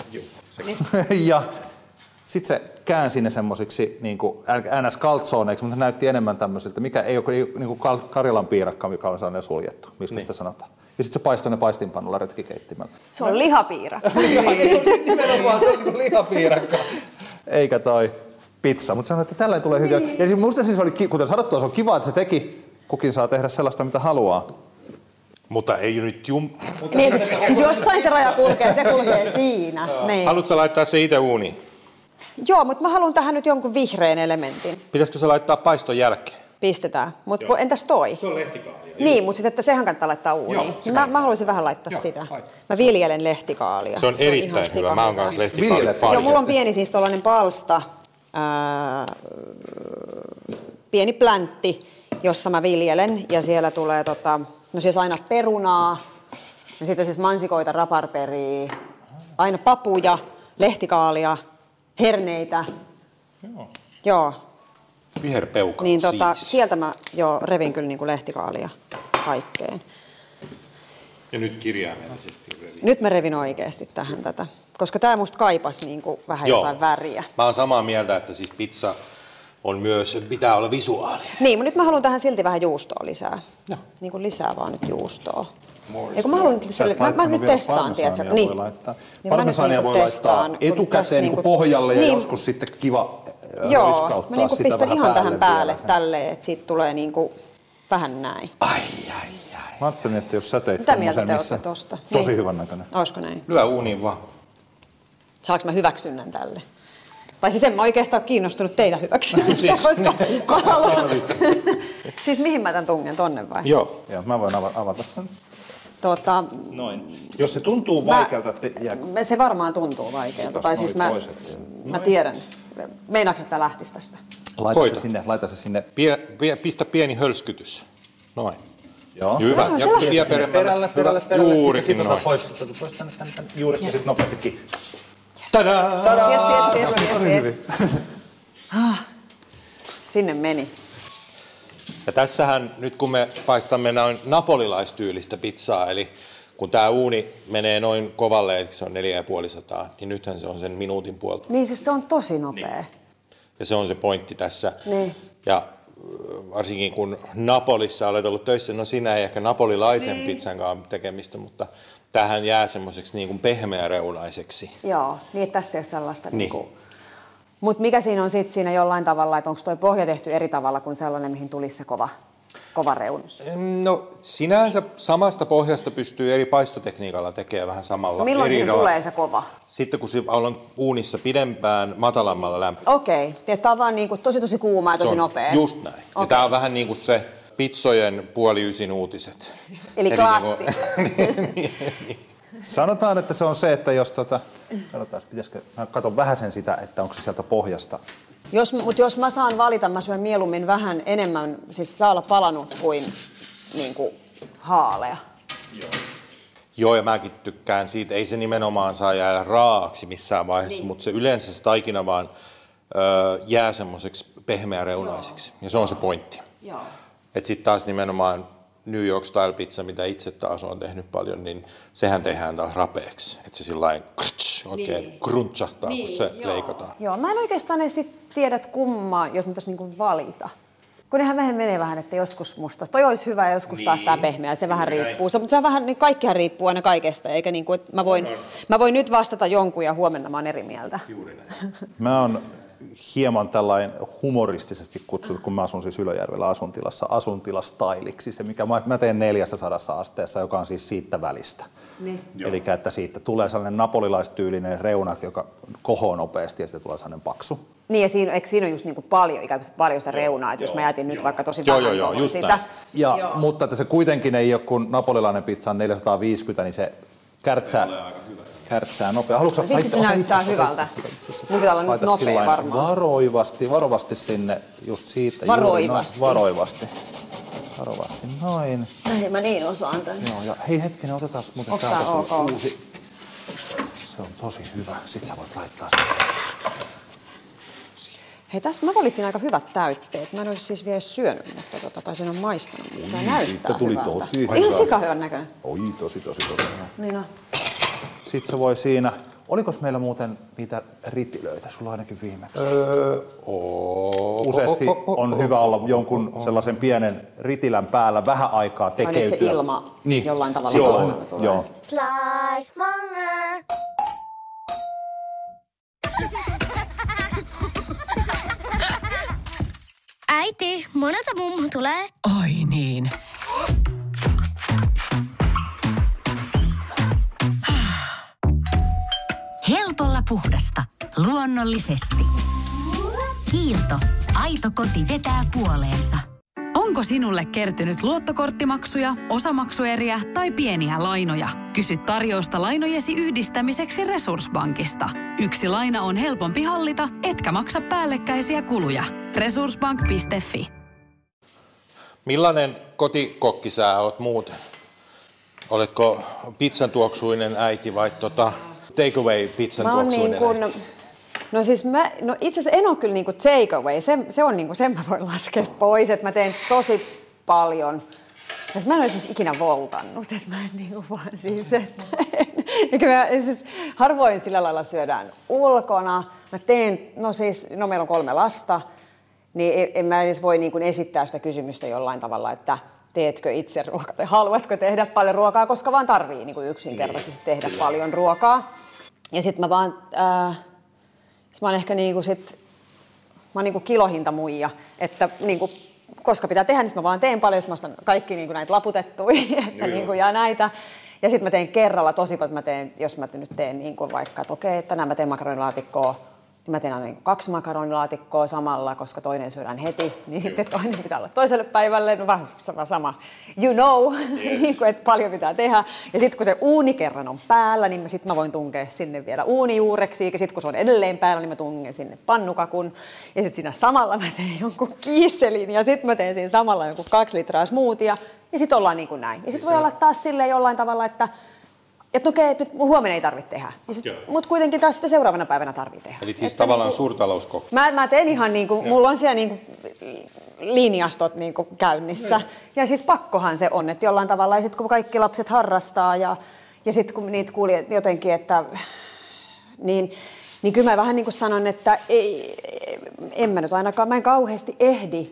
ja sitten se käänsi ne semmoisiksi niin ns. kaltsooneiksi, mutta näytti enemmän tämmöisiltä, mikä ei ole niin kuin Karjalan piirakka, mikä on sellainen suljettu, mistä niin. sitä sanotaan. Ja sitten se paistoi ne paistinpannulla retkikeittimellä.
Se on lihapiira.
Nimenomaan se on niin lihapiirakka. Eikä toi pizza, mutta sanoin, että tällä tulee hyvä. Ja siis musta siis oli, kuten sanottua, se on kiva, että se teki. Kukin saa tehdä sellaista, mitä haluaa.
Mutta ei nyt jum...
niin, että siis jossain se raja kulkee, se kulkee siinä. Niin.
Haluatko laittaa se itse uuniin?
Joo, mutta mä haluan tähän nyt jonkun vihreän elementin.
Pitäisikö se laittaa paiston jälkeen?
Pistetään. Mutta entäs toi? Se on lehtikaalia. Niin, mutta sitten että sehän kannattaa laittaa uuniin. Joo, mä, mä haluaisin vähän laittaa Joo, sitä. Mä viljelen lehtikaalia.
Se on erittäin
ihan
hyvä. Mä oon kanssa fani.
Joo, mulla on pieni siis tuollainen palsta, ää, pieni pläntti, jossa mä viljelen ja siellä tulee tota, no siis aina perunaa, ja sitten siis mansikoita, raparperia, aina papuja, lehtikaalia, herneitä. Joo. Joo.
Viherpeuka
Niin tota,
siis.
sieltä mä jo revin kyllä niinku lehtikaalia kaikkeen.
Ja nyt kirjaimellisesti.
Nyt mä revin oikeasti tähän tätä, koska tämä musta kaipas niinku vähän
Joo.
jotain väriä.
Mä oon samaa mieltä, että siis pizza on myös, pitää olla visuaali.
Niin, mutta nyt mä haluan tähän silti vähän juustoa lisää. No. Niin kuin lisää vaan nyt juustoa. Ei kun mä haluan nyt, sille, mä, mä nyt testaan, tiedätkö?
parmesaania
Niin.
Voi laittaa.
Niin niinku
voi laittaa etukäteen niin
niinku-
pohjalle ja
Niin.
joskus sitten kiva
Joo, mä niinku
sitä
pistän ihan tähän päälle
vielä.
tälleen, että siitä tulee niinku vähän näin.
Ai, ai, ai.
Mä ajattelin, että jos sä teit
Mitä mieltä te
missä...
olette tosta?
Tosi
Niin.
hyvän näköinen.
Olisiko näin?
Lyö uuniin vaan.
Saanko mä hyväksynnän tälle? Tai siis en mä oikeastaan ole kiinnostunut teidän hyväksynnästä,
Siis,
koska mä haluan... Siis mihin mä tämän tungen tonne vai?
Joo.
Joo, mä voin ava- avata sen.
Tota,
Noin. Jos se tuntuu
Mä-
vaikealta, te, jää...
se varmaan tuntuu vaikealta. Tai siis mä,
toiset.
mä tiedän. Meinaatko, että lähtisi tästä?
laita
Koita.
se sinne, laita se sinne.
Pie, pie, pistä pieni hölskytys. Noin.
Joo.
Hyvä.
Joo,
ja vie
Perälle, perälle, perälle.
Juurikin
Sitten
noin.
pois, pois tänne, tänne, tänne. Juuri, yes. ja sitten nopeasti kiinni.
Tadaa!
Yes, yes, yes, yes, yes. Ah, sinne meni.
Ja tässähän nyt kun me paistamme noin napolilaistyylistä pizzaa, eli kun tämä uuni menee noin kovalle, eli se on 4500, niin nythän se on sen minuutin puolta.
Niin siis se on tosi nopea. Niin.
Ja se on se pointti tässä.
Niin.
Ja äh, varsinkin kun Napolissa olet ollut töissä, no siinä ei ehkä napolilaisen niin. pizzan kanssa tekemistä, mutta tähän jää semmoiseksi niin kuin pehmeäreunaiseksi.
Joo, niin että tässä ei ole sellaista niin.
Niin.
Mutta mikä siinä on sitten siinä jollain tavalla, että onko tuo pohja tehty eri tavalla kuin sellainen, mihin tulisi se kova, kova reunus?
No sinänsä samasta pohjasta pystyy eri paistotekniikalla tekemään vähän samalla.
Milloin
eri
siinä tulee se kova?
Sitten kun se on uunissa pidempään, matalammalla lämpöllä.
Okei, okay. tämä on vaan niin kuin tosi tosi kuuma ja tosi nopea.
Just näin. Okay. Ja tämä on vähän niin kuin se pizzojen puoli ysin uutiset.
Eli
niinku-
klassikko.
Sanotaan, että se on se, että jos tota, katsotaan, pitäisikö, mä katson vähän sen sitä, että onko se sieltä pohjasta.
Jos, mutta jos mä saan valita, mä syön mieluummin vähän enemmän, siis saa olla palanut kuin, niin kuin haalea.
Joo, ja mäkin tykkään siitä. Ei se nimenomaan saa jäädä raaaksi missään vaiheessa, niin. mutta se yleensä se taikina vaan ö, jää semmoiseksi pehmeäreunaiseksi. Ja se on se pointti.
Joo.
Että sitten taas nimenomaan New York Style pizza, mitä itse taas olen tehnyt paljon, niin sehän tehdään taas rapeaksi. Että se sillä oikein niin. crunchahtaa, niin, kun se joo. leikataan.
Joo, mä en oikeastaan edes sit tiedä, että kummaa, jos mä niinku valita. Kun nehän vähän menee vähän, että joskus musta toi olisi hyvä ja joskus niin. taas tämä pehmeä, se vähän riippuu. Se, mutta se on vähän, niin kaikkihan riippuu aina kaikesta, eikä niin kuin, että mä voin, mä voin nyt vastata jonkun ja huomenna mä oon eri mieltä.
Juuri näin.
Mä oon hieman tällainen humoristisesti kutsuttu, kun mä asun siis Ylöjärvellä asuntilassa, asuntilastailiksi, se mikä mä, mä teen 400 asteessa, joka on siis siitä välistä.
Niin.
Eli että siitä tulee sellainen napolilaistyylinen reuna, joka kohoo nopeasti ja siitä tulee sellainen paksu.
Niin ja siinä, eikö siinä ole just niin kuin paljon, ikään kuin paljon sitä reunaa, että jos mä jätin nyt vaikka tosi
Joo,
vähän
joo, joo, just
sitä.
näin.
Ja, mutta että se kuitenkin ei ole, kun napolilainen pizza on 450, niin se kärtsää, kärtsää nopea. Haluatko
Vitsi, se
ota
näyttää
itse,
hyvältä. Mun pitää olla nyt nopea varmaan.
Varoivasti, varovasti sinne just siitä.
Varoivasti.
Juuri varoivasti. Varovasti, noin.
Ei mä niin osaan tän.
Joo, ja hei hetkinen, otetaan muuten
Onks
täältä
ok?
uusi. Se on tosi hyvä. Sitten sä voit laittaa sen.
Hei, tässä mä valitsin aika hyvät täytteet. Mä en olisi siis vielä syönyt, mutta tota, tai sen on maistanut. Tää näyttää
siitä tuli
hyvältä.
tosi
Ihan
hyvä.
sika hyvän näköinen.
Oi, tosi, tosi, tosi.
Niin on.
Sitten se voi siinä... Oliko meillä muuten niitä ritilöitä? Sulla ainakin viimeksi.
Öö, oo,
Useasti
oo, oo,
on hyvä olla jonkun sellaisen pienen ritilän päällä vähän aikaa
Ai nyt
tekeytyä.
se ilma jollain tavalla
Joo,
tulee.
joo.
Slice Monger. Äiti, monelta mummu tulee?
Oi niin.
Puhdasta. Luonnollisesti. Kiilto. Aito koti vetää puoleensa.
Onko sinulle kertynyt luottokorttimaksuja, osamaksueriä tai pieniä lainoja? Kysy tarjousta lainojesi yhdistämiseksi Resurssbankista. Yksi laina on helpompi hallita, etkä maksa päällekkäisiä kuluja. Resurssbank.fi
Millainen kotikokki sä oot muuten? Oletko pizzan tuoksuinen äiti vai tota, takeaway pizzan
Mä niin kuin,
äiti?
no siis mä, no itse asiassa en ole kyllä niin kuin takeaway, se, se on niin kuin, sen mä voin laskea pois, että mä teen tosi paljon. Siis mä en ole esimerkiksi ikinä voltannut, että mä en niin kuin vaan siis, että Eikä mä, siis harvoin sillä lailla syödään ulkona. Mä teen, no siis, no meillä on kolme lasta, niin en- en mä edes voi niin kuin esittää sitä kysymystä jollain tavalla, että teetkö itse ruokaa tai haluatko tehdä paljon ruokaa, koska vaan tarvii niin kuin yksinkertaisesti tehdä paljon ruokaa. Ja sitten mä vaan, äh, sit mä oon ehkä niinku sit, mä oon niinku kilohintamuija, että niinku, koska pitää tehdä, niin mä vaan teen paljon, sit mä ostan kaikki niinku näitä laputettuja että niinku, ja näitä. Ja sitten mä teen kerralla tosi paljon, että mä teen, jos mä nyt teen niinku vaikka, että okei, että tänään mä teen makaronilaatikkoa, niin mä teen aina niinku kaksi makaronilaatikkoa samalla, koska toinen syödään heti, niin sitten toinen pitää olla toiselle päivälle, no vähän sama, sama. you know, niin kuin, että paljon pitää tehdä. Ja sitten kun se uuni kerran on päällä, niin sitten mä voin tunkea sinne vielä uunijuureksi, ja sitten kun se on edelleen päällä, niin mä tungen sinne pannukakun, ja sitten siinä samalla mä teen jonkun kiisselin, ja sitten mä teen siinä samalla jonkun kaksi litraa smoothia, ja sitten ollaan niin kuin näin. Ja sitten voi olla taas silleen jollain tavalla, että että no okei, että nyt huomenna ei tarvitse tehdä. Mutta kuitenkin taas sitten seuraavana päivänä tarvitsee tehdä.
Eli siis
Että
tavallaan
niinku-
suurtalouskokki.
Mä, mä teen ihan niin kuin, mulla on siellä niin kuin linjastot niin kuin käynnissä. Ja siis pakkohan se on, että jollain tavalla, ja sitten kun kaikki lapset harrastaa ja, ja sitten kun niitä kuuli jotenkin, että niin, niin kyllä mä vähän niin kuin sanon, että ei, en mä nyt ainakaan, mä en kauheasti ehdi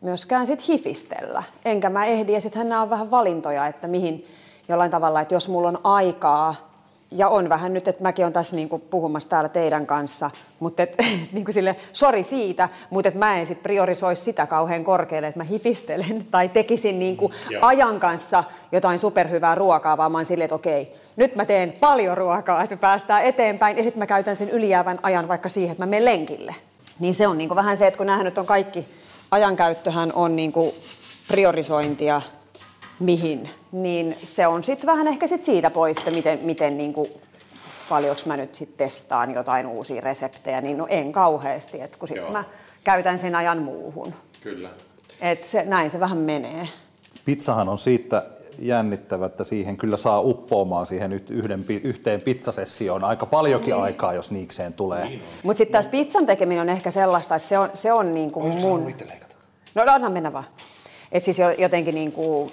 myöskään sit hifistellä. Enkä mä ehdi, ja sittenhän nämä on vähän valintoja, että mihin jollain tavalla, että jos mulla on aikaa, ja on vähän nyt, että mäkin olen tässä niin kuin puhumassa täällä teidän kanssa, mutta et, niin kuin sille, sori siitä, mutta et mä en sit priorisoisi sitä kauhean korkealle, että mä hifistelen tai tekisin niin kuin ajan kanssa jotain superhyvää ruokaa, vaan mä oon silleen, että okei, nyt mä teen paljon ruokaa, että me päästään eteenpäin, ja sitten mä käytän sen ylijäävän ajan vaikka siihen, että mä menen lenkille. Niin se on niin kuin vähän se, että kun näähän nyt on kaikki, ajankäyttöhän on niin kuin priorisointia, mihin, niin se on sitten vähän ehkä sit siitä pois, että miten, miten niin kuin, paljonko mä nyt sitten testaan jotain uusia reseptejä, niin no en kauheasti, että kun sitten mä käytän sen ajan muuhun.
Kyllä.
Et se, näin se vähän menee.
Pizzahan on siitä jännittävä, että siihen kyllä saa uppoamaan siihen yhden, yhteen pizzasessioon aika paljonkin niin. aikaa, jos niikseen tulee. Niin
Mutta sitten taas pizzan tekeminen on ehkä sellaista, että se on, se on niin kuin mun... No anna mennä vaan. Että siis jotenkin niin kuin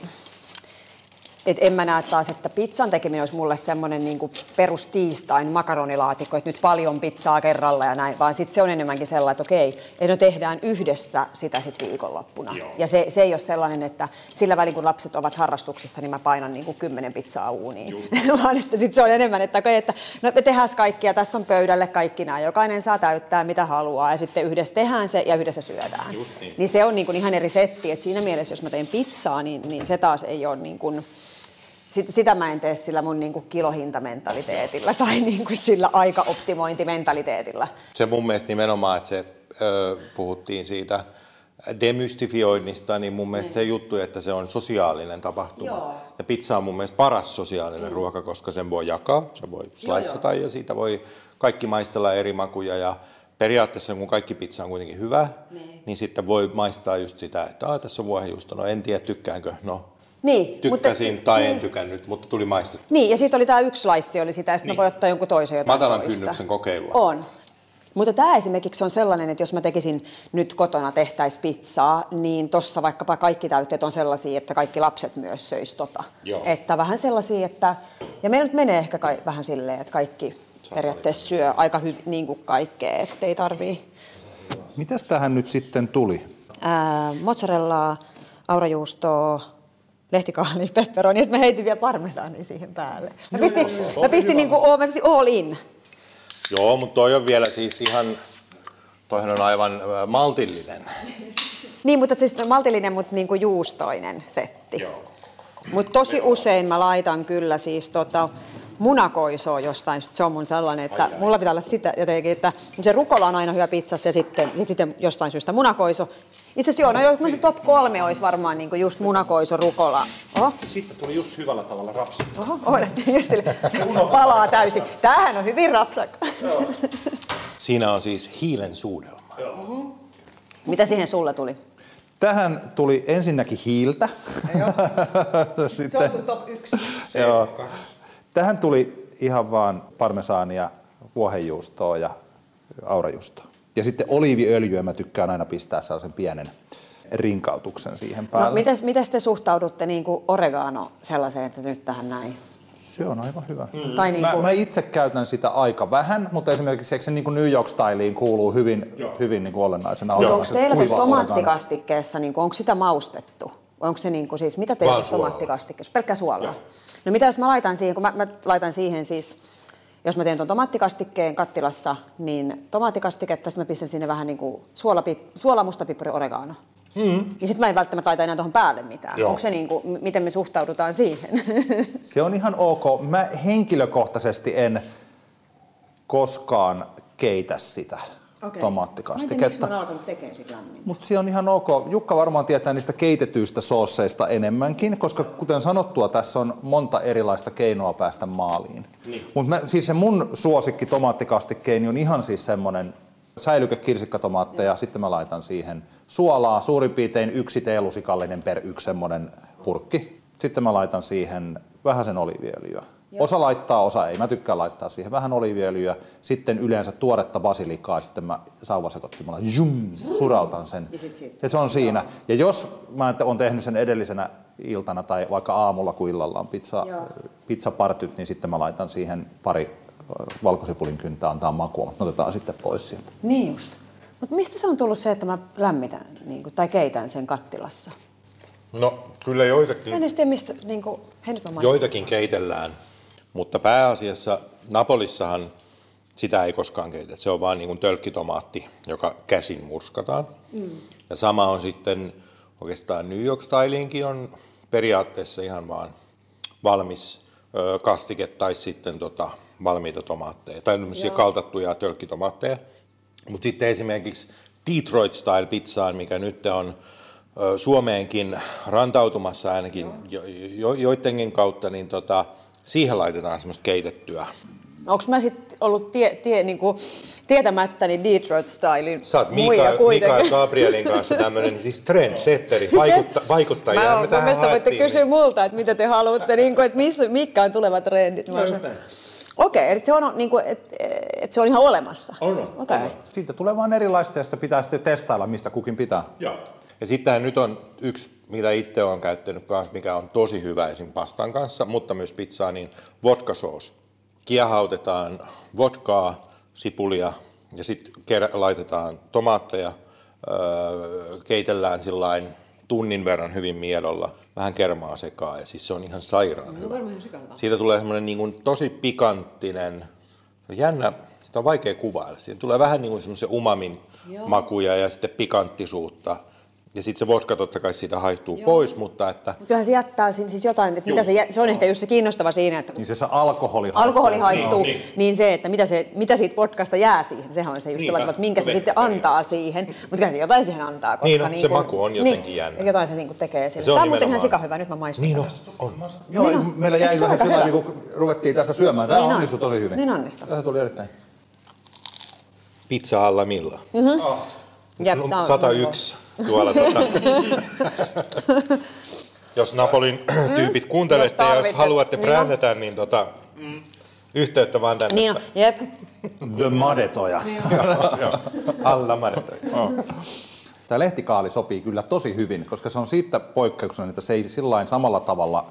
et en mä näe taas, että pizzan tekeminen olisi mulle semmoinen niin perustiistain makaronilaatikko, että nyt paljon pizzaa kerralla ja näin, vaan sitten se on enemmänkin sellainen, että okei, että no tehdään yhdessä sitä sitten viikonloppuna. Joo. Ja se, se ei ole sellainen, että sillä välin kun lapset ovat harrastuksissa, niin mä painan niin kuin kymmenen pizzaa uuniin. vaan että sitten se on enemmän, että, okei, että no me tehdään kaikkia, tässä on pöydälle kaikki nämä, jokainen saa täyttää mitä haluaa ja sitten yhdessä tehdään se ja yhdessä syödään. niin. niin se on niin kuin ihan eri setti, että siinä mielessä jos mä teen pizzaa, niin, niin se taas ei ole niin kuin, sit, sitä mä en tee sillä mun niin kuin kilohintamentaliteetilla tai niin kuin sillä aikaoptimointimentaliteetilla.
Se mun mielestä nimenomaan, että se ö, puhuttiin siitä demystifioinnista, niin mun mielestä mm. se juttu, että se on sosiaalinen tapahtuma. Joo. Ja pizza on mun mielestä paras sosiaalinen mm. ruoka, koska sen voi jakaa, se voi sliceta ja siitä voi kaikki maistella eri makuja ja periaatteessa kun kaikki pizza on kuitenkin hyvä, ne. Niin. niin sitten voi maistaa just sitä, että tässä on vuohenjuusto, no en tiedä tykkäänkö, no niin, Tykkäsin mutta, tai niin. en tykännyt, mutta tuli maistettu.
Niin, ja sitten oli tämä yksi laissi, oli sitä, ja sitten niin. voi ottaa jonkun toisen jotain
Matalan
toista.
kynnyksen kokeilua.
On. Mutta tämä esimerkiksi on sellainen, että jos mä tekisin nyt kotona tehtäis pizzaa, niin tuossa vaikkapa kaikki täytteet on sellaisia, että kaikki lapset myös söis tota. Joo. Että vähän sellaisia, että, ja meillä nyt menee ehkä kai, vähän silleen, että kaikki periaatteessa syö aika hyvin niin kuin kaikkea, ettei tarvii.
Mitäs tähän nyt sitten tuli?
Ää, mozzarellaa, aurajuustoa, lehtikaali, pepperoni, ja sitten mä heitin vielä parmesaania siihen päälle. Mä pistin, no, mä pistin, niin kuin, mä pistin all in.
Joo, mutta toi on vielä siis ihan, toihan on aivan maltillinen.
niin, mutta siis maltillinen, mutta niin kuin juustoinen setti. Joo. Mutta tosi usein mä laitan kyllä siis tota, munakoisoa jostain. Se on mun sellainen, että ai, ai. mulla pitää olla sitä jotenkin, että se rukola on aina hyvä pizzassa ja sitten, sitten jostain syystä munakoiso. Itse asiassa joo, no joo, se top kolme olisi varmaan niin just munakoiso, rukola.
Oho. Sitten tuli just hyvällä tavalla rapsa.
Oho, oho just palaa täysin. Tämähän on hyvin rapsakka.
Siinä on siis hiilen suudelma.
Mitä siihen sulle tuli?
Tähän tuli ensinnäkin hiiltä.
Sitten, se on sun top yksi.
Joo. Tähän tuli ihan vaan parmesaania, vuohenjuustoa ja aurajuustoa. Ja sitten oliiviöljyä mä tykkään aina pistää sellaisen pienen rinkautuksen siihen no, päälle.
No, mites, mites te suhtaudutte niin kuin oregano sellaiseen, että nyt tähän näin?
Se on aivan hyvä. Mm. Tai niin kuin... mä, mä itse käytän sitä aika vähän, mutta esimerkiksi se niin kuin New York Styliin kuuluu hyvin, hyvin niin kuin olennaisena
osana. Onko teillä tässä tomaattikastikkeessa, niin kuin, onko sitä maustettu? Onko se niin kuin siis, mitä teillä tomaattikastikkeessa? Pelkkä suolaa? No mitä jos mä laitan siihen, kun mä, mä laitan siihen siis, jos mä teen tuon tomaattikastikkeen kattilassa, niin tomaattikastiketta, sitten mä pistän sinne vähän niin kuin suolapi, suola, mustapipuri, oregano. Mm. Niin sitten mä en välttämättä laita enää tuohon päälle mitään. Joo. Onko se niin kuin, miten me suhtaudutaan siihen?
Se on ihan ok. Mä henkilökohtaisesti en koskaan keitä sitä okay. tomaattikastiketta.
Mä en tekemään
Mutta se on ihan ok. Jukka varmaan tietää niistä keitetyistä soosseista enemmänkin, koska kuten sanottua, tässä on monta erilaista keinoa päästä maaliin. Niin. Mutta siis se mun suosikki tomaattikastikkeeni on ihan siis semmoinen säilyke kirsikkatomaatteja, mm. sitten mä laitan siihen suolaa, suurin piirtein yksi teelusikallinen per yksi semmoinen purkki. Sitten mä laitan siihen vähän sen oliviöljyä Osa laittaa, osa ei. Mä tykkään laittaa siihen vähän oliiviöljyä, sitten yleensä tuoretta basilikaa, sitten mä sauvasekottimella jum, surautan sen.
Ja sit siitä.
Ja se on siinä. Ja jos mä oon tehnyt sen edellisenä iltana tai vaikka aamulla, kun illalla on pizza,
Joo.
pizzapartyt, niin sitten mä laitan siihen pari ö, valkosipulin kyntää antaa makua, mutta otetaan sitten pois sieltä.
Niin just. Mutta mistä se on tullut se, että mä lämmitän niin kuin, tai keitän sen kattilassa?
No kyllä joitakin,
En tiedä, mistä, niin kuin, he nyt on
joitakin keitellään, mutta pääasiassa Napolissahan sitä ei koskaan keitetä. Se on vaan niin kuin tölkkitomaatti, joka käsin murskataan. Mm. Ja sama on sitten oikeastaan New York Stylinkin on periaatteessa ihan vaan valmis ö, kastike tai sitten tota, valmiita tomaatteja tai tämmöisiä kaltattuja tölkkitomaatteja. Mutta sitten esimerkiksi Detroit Style pizzaan, mikä nyt on ö, Suomeenkin rantautumassa ainakin jo, jo, joidenkin kautta, niin tota, siihen laitetaan semmoista keitettyä.
Onko mä sitten ollut tie, tie, niin kuin, tietämättäni Detroit Stylein
Sä oot
muija
Mikael, Gabrielin kanssa tämmöinen siis trendsetteri, vaikutta, vaikuttajia.
Mä
me tähän
mun mielestä voitte
haettiin,
kysyä
niin-
multa, että mitä te haluatte, niin kuin, että missä, mitkä on tulevat trendit. Mä Okei, eli se on, niin kuin, että, että se on ihan olemassa.
On, on,
Okei.
on.
Siitä tulee vaan erilaista ja sitä pitää sitten testailla, mistä kukin pitää.
Joo. Ja sittenhän nyt on yksi, mitä itse olen käyttänyt kanssa, mikä on tosi hyvä esim. pastan kanssa, mutta myös pizzaa, niin vodka-soos. Kiehautetaan vodkaa, sipulia ja sitten laitetaan tomaatteja, öö, keitellään sillain tunnin verran hyvin miedolla, vähän kermaa sekaa ja siis se on ihan sairaan hyvä. Siitä tulee semmoinen niin kuin tosi pikanttinen, jännä, sitä on vaikea kuvailla. Siitä tulee vähän niin kuin semmoisen umamin makuja ja sitten pikanttisuutta. Ja sitten se vodka totta kai siitä haihtuu pois, mutta että
Mutta kyllähän se jättää sin- siis jotain, että mitä se, jä- se on ehkä just se kiinnostava siinä, että
Niin se, se alkoholi
alkoholi haittuu,
Niin,
niin,
niin.
niin se, että mitä, se, mitä siitä vodkasta jää siihen, sehän on se just niin, että minkä
No
se sitten
vettä
antaa siihen. Mutta kyllä se jotain siihen antaa, koska
Niin, no,
niin
se
kuin-
maku on jotenkin
niin,
jännä.
Jotain se niin kuin tekee sille.
se on
Tämä on muuten ihan
nimenomaan-
sika hyvä, nyt mä maistan.
niin on,
tätä.
on.
Joo,
Niin on.
meillä jäi
se
vähän sillä niin kun ruvettiin tässä syömään. Tämä
Niin on.
onnistui tosi hyvin.
Niin onnistui.
Tämä tuli erittäin.
Pizza alla milla. No,
on-
101 tuolla. Tota. jos Napolin tyypit kuuntelette
Jos
ja jos haluatte
Niin
brändätä, niin tota, yhteyttä vaan tänne.
Niin on, jep.
The Madetoja.
Joo, alla Marta.
Tämä lehtikaali sopii kyllä tosi hyvin, koska se on siitä poikkeuksellinen, että se ei sillain samalla tavalla,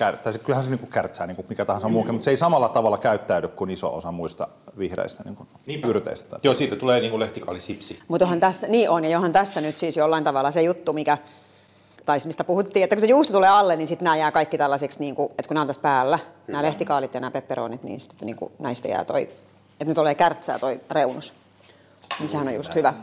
kär, tai se, kyllähän se niin kuin kärtsää niin kuin mikä tahansa muukin, mutta se ei samalla tavalla käyttäydy kuin iso osa muista vihreistä niin kuin yrteistä.
Joo, siitä tulee niin kuin lehtikaali sipsi.
Mutta onhan tässä, niin on, ja johan tässä nyt siis jollain tavalla se juttu, mikä, tai mistä puhuttiin, että kun se juusto tulee alle, niin sitten nämä jää kaikki tällaiseksi, niin kuin, että kun nämä on tässä päällä, nämä lehtikaalit ja nämä pepperonit, niin sitten niin kuin, näistä jää toi, että nyt tulee kärtsää toi reunus. Niin sehän on just hyvä.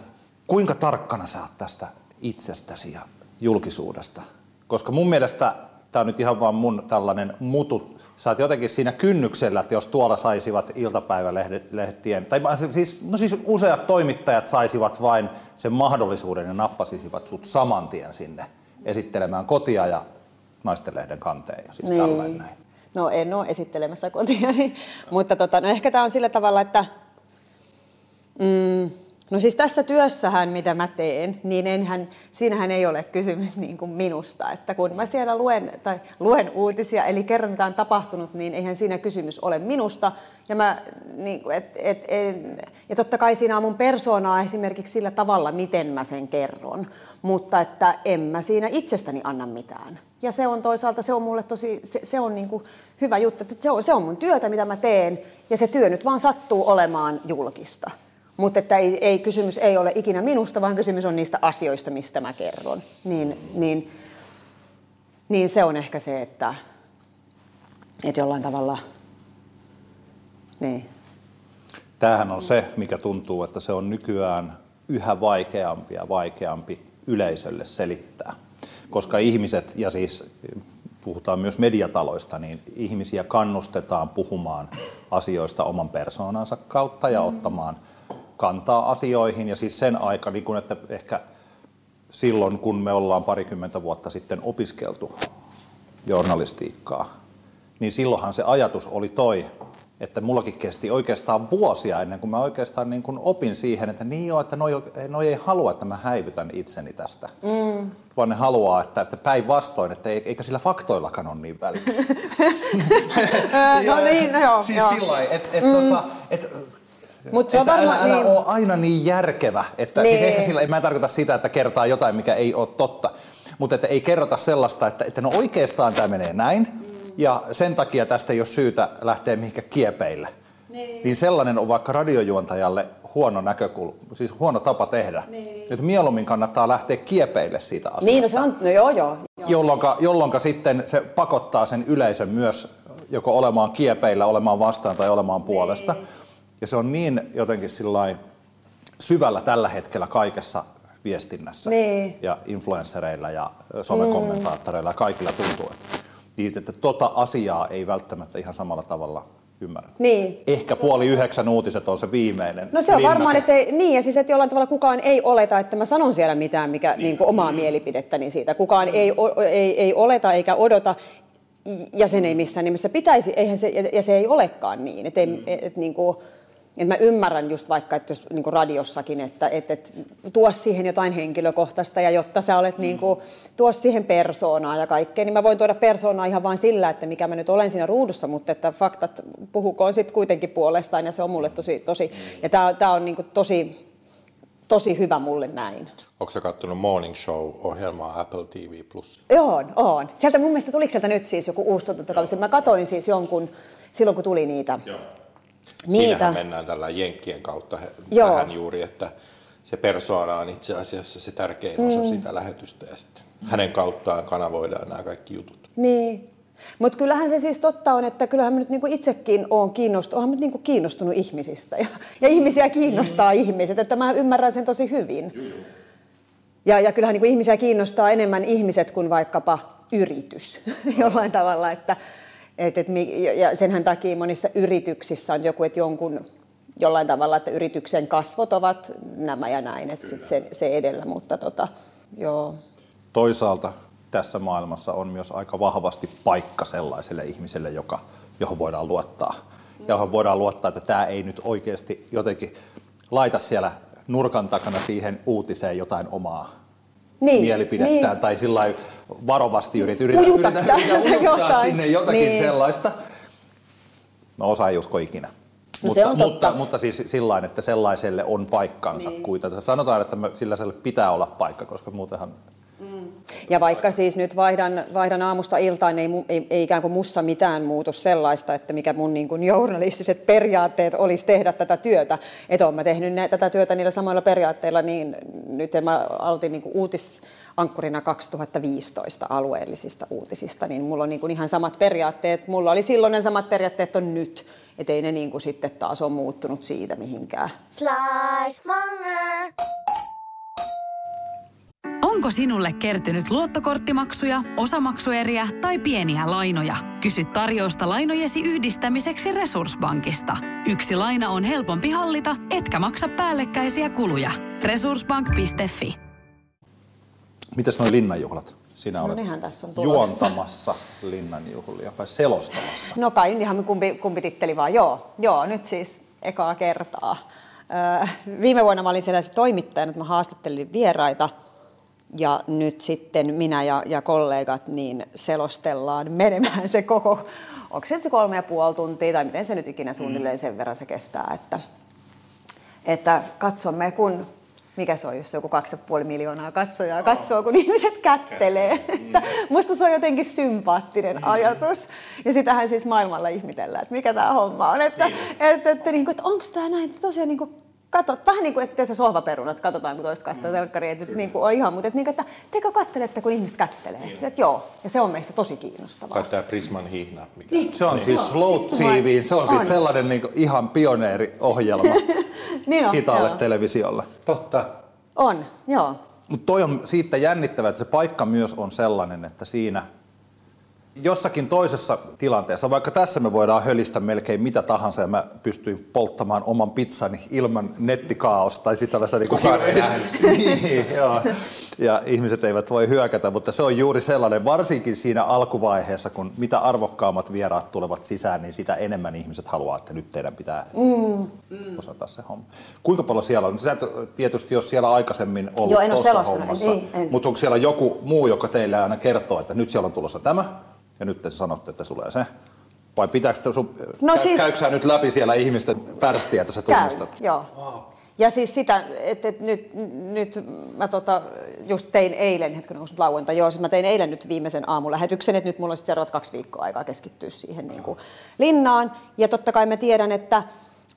Kuinka tarkkana sä oot tästä itsestäsi ja julkisuudesta? Koska mun mielestä tämä on nyt ihan vaan mun tällainen mutu. Sä oot jotenkin siinä kynnyksellä, että jos tuolla saisivat iltapäivälehtien, tai siis, no siis useat toimittajat saisivat vain sen mahdollisuuden ja nappasisivat sut saman tien sinne esittelemään kotia ja naistenlehden kanteen ja siis tällainen näin.
No en ole esittelemässä kotia, niin, mutta tota, no ehkä tämä on sillä tavalla, että mm, no siis tässä työssähän, mitä mä teen, niin enhän, siinähän ei ole kysymys niin kuin minusta. Että kun mä siellä luen, tai luen uutisia, eli kerron mitä on tapahtunut, niin eihän siinä kysymys ole minusta. Ja, mä, niin, et, et, en, ja totta kai siinä on mun persoonaa esimerkiksi sillä tavalla, miten mä sen kerron. Mutta että en mä siinä itsestäni anna mitään. Ja se on toisaalta, se on mulle tosi, se, se on niin kuin hyvä juttu, että se on, se on mun työtä, mitä mä teen, ja se työ nyt vaan sattuu olemaan julkista. Mutta että ei, ei, kysymys ei ole ikinä minusta, vaan kysymys on niistä asioista, mistä mä kerron. Niin, niin, niin se on ehkä se, että, että jollain tavalla, niin.
Tämähän on se, mikä tuntuu, että se on nykyään yhä vaikeampi ja vaikeampi yleisölle selittää. Koska ihmiset, ja siis puhutaan myös mediataloista, niin ihmisiä kannustetaan puhumaan asioista oman persoonansa kautta ja ottamaan kantaa asioihin. Ja siis sen aika, niin kun, että ehkä silloin, kun me ollaan parikymmentä vuotta sitten opiskeltu journalistiikkaa, niin silloinhan se ajatus oli toi, että mullakin kesti oikeastaan vuosia ennen kuin mä oikeastaan niin kuin opin siihen, että niin joo, että noi, noi ei halua, että mä häivytän itseni tästä. Mm. Vaan ne haluaa, että, että päinvastoin, että eikä sillä faktoillakaan ole niin välissä.
no niin, no joo.
Siis
joo.
sillä että et, mm. tota, et,
Mut se on
että älä,
varmaan,
älä
niin.
ole aina niin järkevä. Että niin.
Niin.
siis ehkä sillä, mä en tarkoita sitä, että kertaa jotain, mikä ei ole totta. Mutta että ei kerrota sellaista, että, että no oikeastaan tämä menee näin. Ja sen takia tästä ei ole syytä lähteä mihinkä kiepeille. Niin. niin sellainen on vaikka radiojuontajalle huono näkökulma, siis huono tapa tehdä. Niin. Että mieluummin kannattaa lähteä kiepeille siitä asiasta.
Niin, no se on, no joo joo.
Jolloinka, jolloinka sitten se pakottaa sen yleisön myös joko olemaan kiepeillä, olemaan vastaan tai olemaan puolesta. Ja se on niin jotenkin syvällä tällä hetkellä kaikessa viestinnässä
Niin.
ja influenssereilla ja somekommentaattoreilla ja kaikilla tuntuu, että, niin, että tota asiaa ei välttämättä ihan samalla tavalla ymmärrä.
Niin.
Ehkä puoli yhdeksän uutiset on se viimeinen.
No se on
linnake.
varmaan, että ei, niin ja siis, että jollain tavalla kukaan ei oleta, että mä sanon siellä mitään mikä, niin. Niin omaa mielipidettäni siitä. Kukaan ei, o, ei, ei oleta eikä odota, ja sen ei missään nimessä pitäisi, eihän se, ja, ja se ei olekaan niin. Että ei, et, niin kuin, et mä ymmärrän just vaikka, että jos niin radiossakin, että et, et, tuo siihen jotain henkilökohtaista ja jotta sä olet niin kuin, tuo siihen persoonaa ja kaikkea, niin mä voin tuoda persoonaa ihan vain sillä, että mikä mä nyt olen siinä ruudussa, mutta että faktat puhukoon sitten kuitenkin puolestaan ja se on mulle tosi, tosi ja tää, tää on niin kuin tosi, tosi hyvä mulle näin.
Onko sä kattonut Morning Show-ohjelmaa Apple TV Plus?
Oon, oon. Sieltä mun mielestä tuliko sieltä nyt siis joku uusi tuotantokausi. Mä katoin siis jonkun silloin, kun tuli niitä.
Joo.
Niitä.
Siinähän mennään tällä jenkkien kautta
Joo.
tähän juuri, että se persoona on itse asiassa se tärkein osa sitä lähetystä ja sitten hänen kauttaan kanavoidaan nämä kaikki jutut.
Niin. Mutta kyllähän se siis totta on, että kyllähän mä nyt niinku itsekin olen kiinnostunut, nyt niinku kiinnostunut ihmisistä ja, ja ihmisiä kiinnostaa mm. ihmiset, että mä ymmärrän sen tosi hyvin. Ja, ja kyllähän niinku ihmisiä kiinnostaa enemmän ihmiset kuin vaikkapa yritys jollain tavalla, että et, et, ja senhän takia monissa yrityksissä on joku, että jonkun jollain tavalla, että yrityksen kasvot ovat nämä ja näin, että sit se, se edellä, mutta tota, joo.
Toisaalta tässä maailmassa on myös aika vahvasti paikka sellaiselle ihmiselle, joka, johon voidaan luottaa. Ja johon voidaan luottaa, että tämä ei nyt oikeasti jotenkin laita siellä nurkan takana siihen uutiseen jotain omaa
Niin,
mielipidettään
niin.
tai sillä lailla varovasti yritä, yritä,
Ujuta
yritä,
täältä
yritä ujuttaa
jotain.
sinne jotakin
Niin.
sellaista. No osa ei usko ikinä.
No
mutta,
totta.
mutta, mutta siis sillä että sellaiselle on paikkansa niin. kuitenkin. Sanotaan, että sillä pitää olla paikka, koska muutenhan
Ja vaikka siis nyt vaihdan, vaihdan aamusta iltaan, niin ei, ei, ei ikään kuin mussa mitään muutu sellaista, että mikä mun niin kuin journalistiset periaatteet olisi tehdä tätä työtä. Että olen mä tehnyt nä- tätä työtä niillä samoilla periaatteilla, niin nyt mä aloitin niin kuin uutisankkurina 2015 alueellisista uutisista, niin mulla on niin kuin ihan samat periaatteet. Mulla oli silloin ne samat periaatteet on nyt. Että ei ne niin kuin sitten taas ole muuttunut siitä mihinkään.
Slice.
Onko sinulle kertynyt luottokorttimaksuja, osamaksueriä tai pieniä lainoja? Kysy tarjousta lainojesi yhdistämiseksi Resurssbankista. Yksi laina on helpompi hallita, etkä maksa päällekkäisiä kuluja. Resurssbank.fi
Mitäs noi linnanjuhlat? Sinä
No
olet
nehän tässä on tulossa.
juontamassa linnanjuhlia vai selostamassa?
No kai ihan kumpi, kumpi titteli vaan, joo. Joo, nyt siis ekaa kertaa. Öö, viime vuonna mä olin siellä se toimittajana, että mä haastattelin vieraita. Ja nyt sitten minä ja, ja kollegat niin selostellaan menemään se koko, onko se se kolme ja puoli tuntia tai miten se nyt ikinä suunnilleen sen verran se kestää, että, että katsomme kun, mikä se on just joku kaksi ja puoli miljoonaa katsojaa, katsoo kun ihmiset kättelee. Että musta se on jotenkin sympaattinen ajatus. Ja sitähän siis maailmalla ihmitellään, että mikä tämä homma on. Että, että, että, niin kuin, että onko tämä näin, että tosiaan niin kuin, katot, vähän niin kuin, että teet sohvaperunat, katsotaan kun toista katsoo telkkaria, että niin kuin on ihan, mutta että, niin kuin, että teikö kattelette, kun ihmiset kättelee? Että joo, ja se on meistä tosi kiinnostavaa.
Tai tämä Prisman hihna, mikä
Se on siis slow TV, se on siis
On.
sellainen niin ihan pioneeriohjelma
Niin on,
hitaalle
joo.
televisiolle.
Totta.
On, joo.
Mutta toi on siitä jännittävä, että se paikka myös on sellainen, että siinä jossakin toisessa tilanteessa, vaikka tässä me voidaan hölistä melkein mitä tahansa ja mä pystyin polttamaan oman pizzani ilman nettikaaosta tai sitä tällaista niin
Kukaan ei nähnyt
niin, joo. ja ihmiset eivät voi hyökätä, mutta se on juuri sellainen, varsinkin siinä alkuvaiheessa, kun mitä arvokkaammat vieraat tulevat sisään, niin sitä enemmän ihmiset haluaa, että nyt teidän pitää mm. osata se homma. Kuinka paljon siellä on? Sä et tietysti, jos siellä aikaisemmin ollut
Joo, en ole
tuossa hommassa,
en- en.
mutta onko siellä joku muu, joka teille aina kertoo, että nyt siellä on tulossa tämä, ja nyt te sanotte, että tulee se? Vai pitääkö te sun,
No
kä-
siis-
käykö nyt läpi siellä ihmisten pärstiä, että sä
Käy,
tunnistat?
joo. Ja siis sitä, että et nyt, nyt mä tota, just tein eilen, hetkinen, onko lauantai, joo, siis mä tein eilen nyt viimeisen aamulähetyksen, että nyt mulla on sitten seuraavat kaksi viikkoa aikaa keskittyä siihen niin kuin linnaan. Ja totta kai mä tiedän, että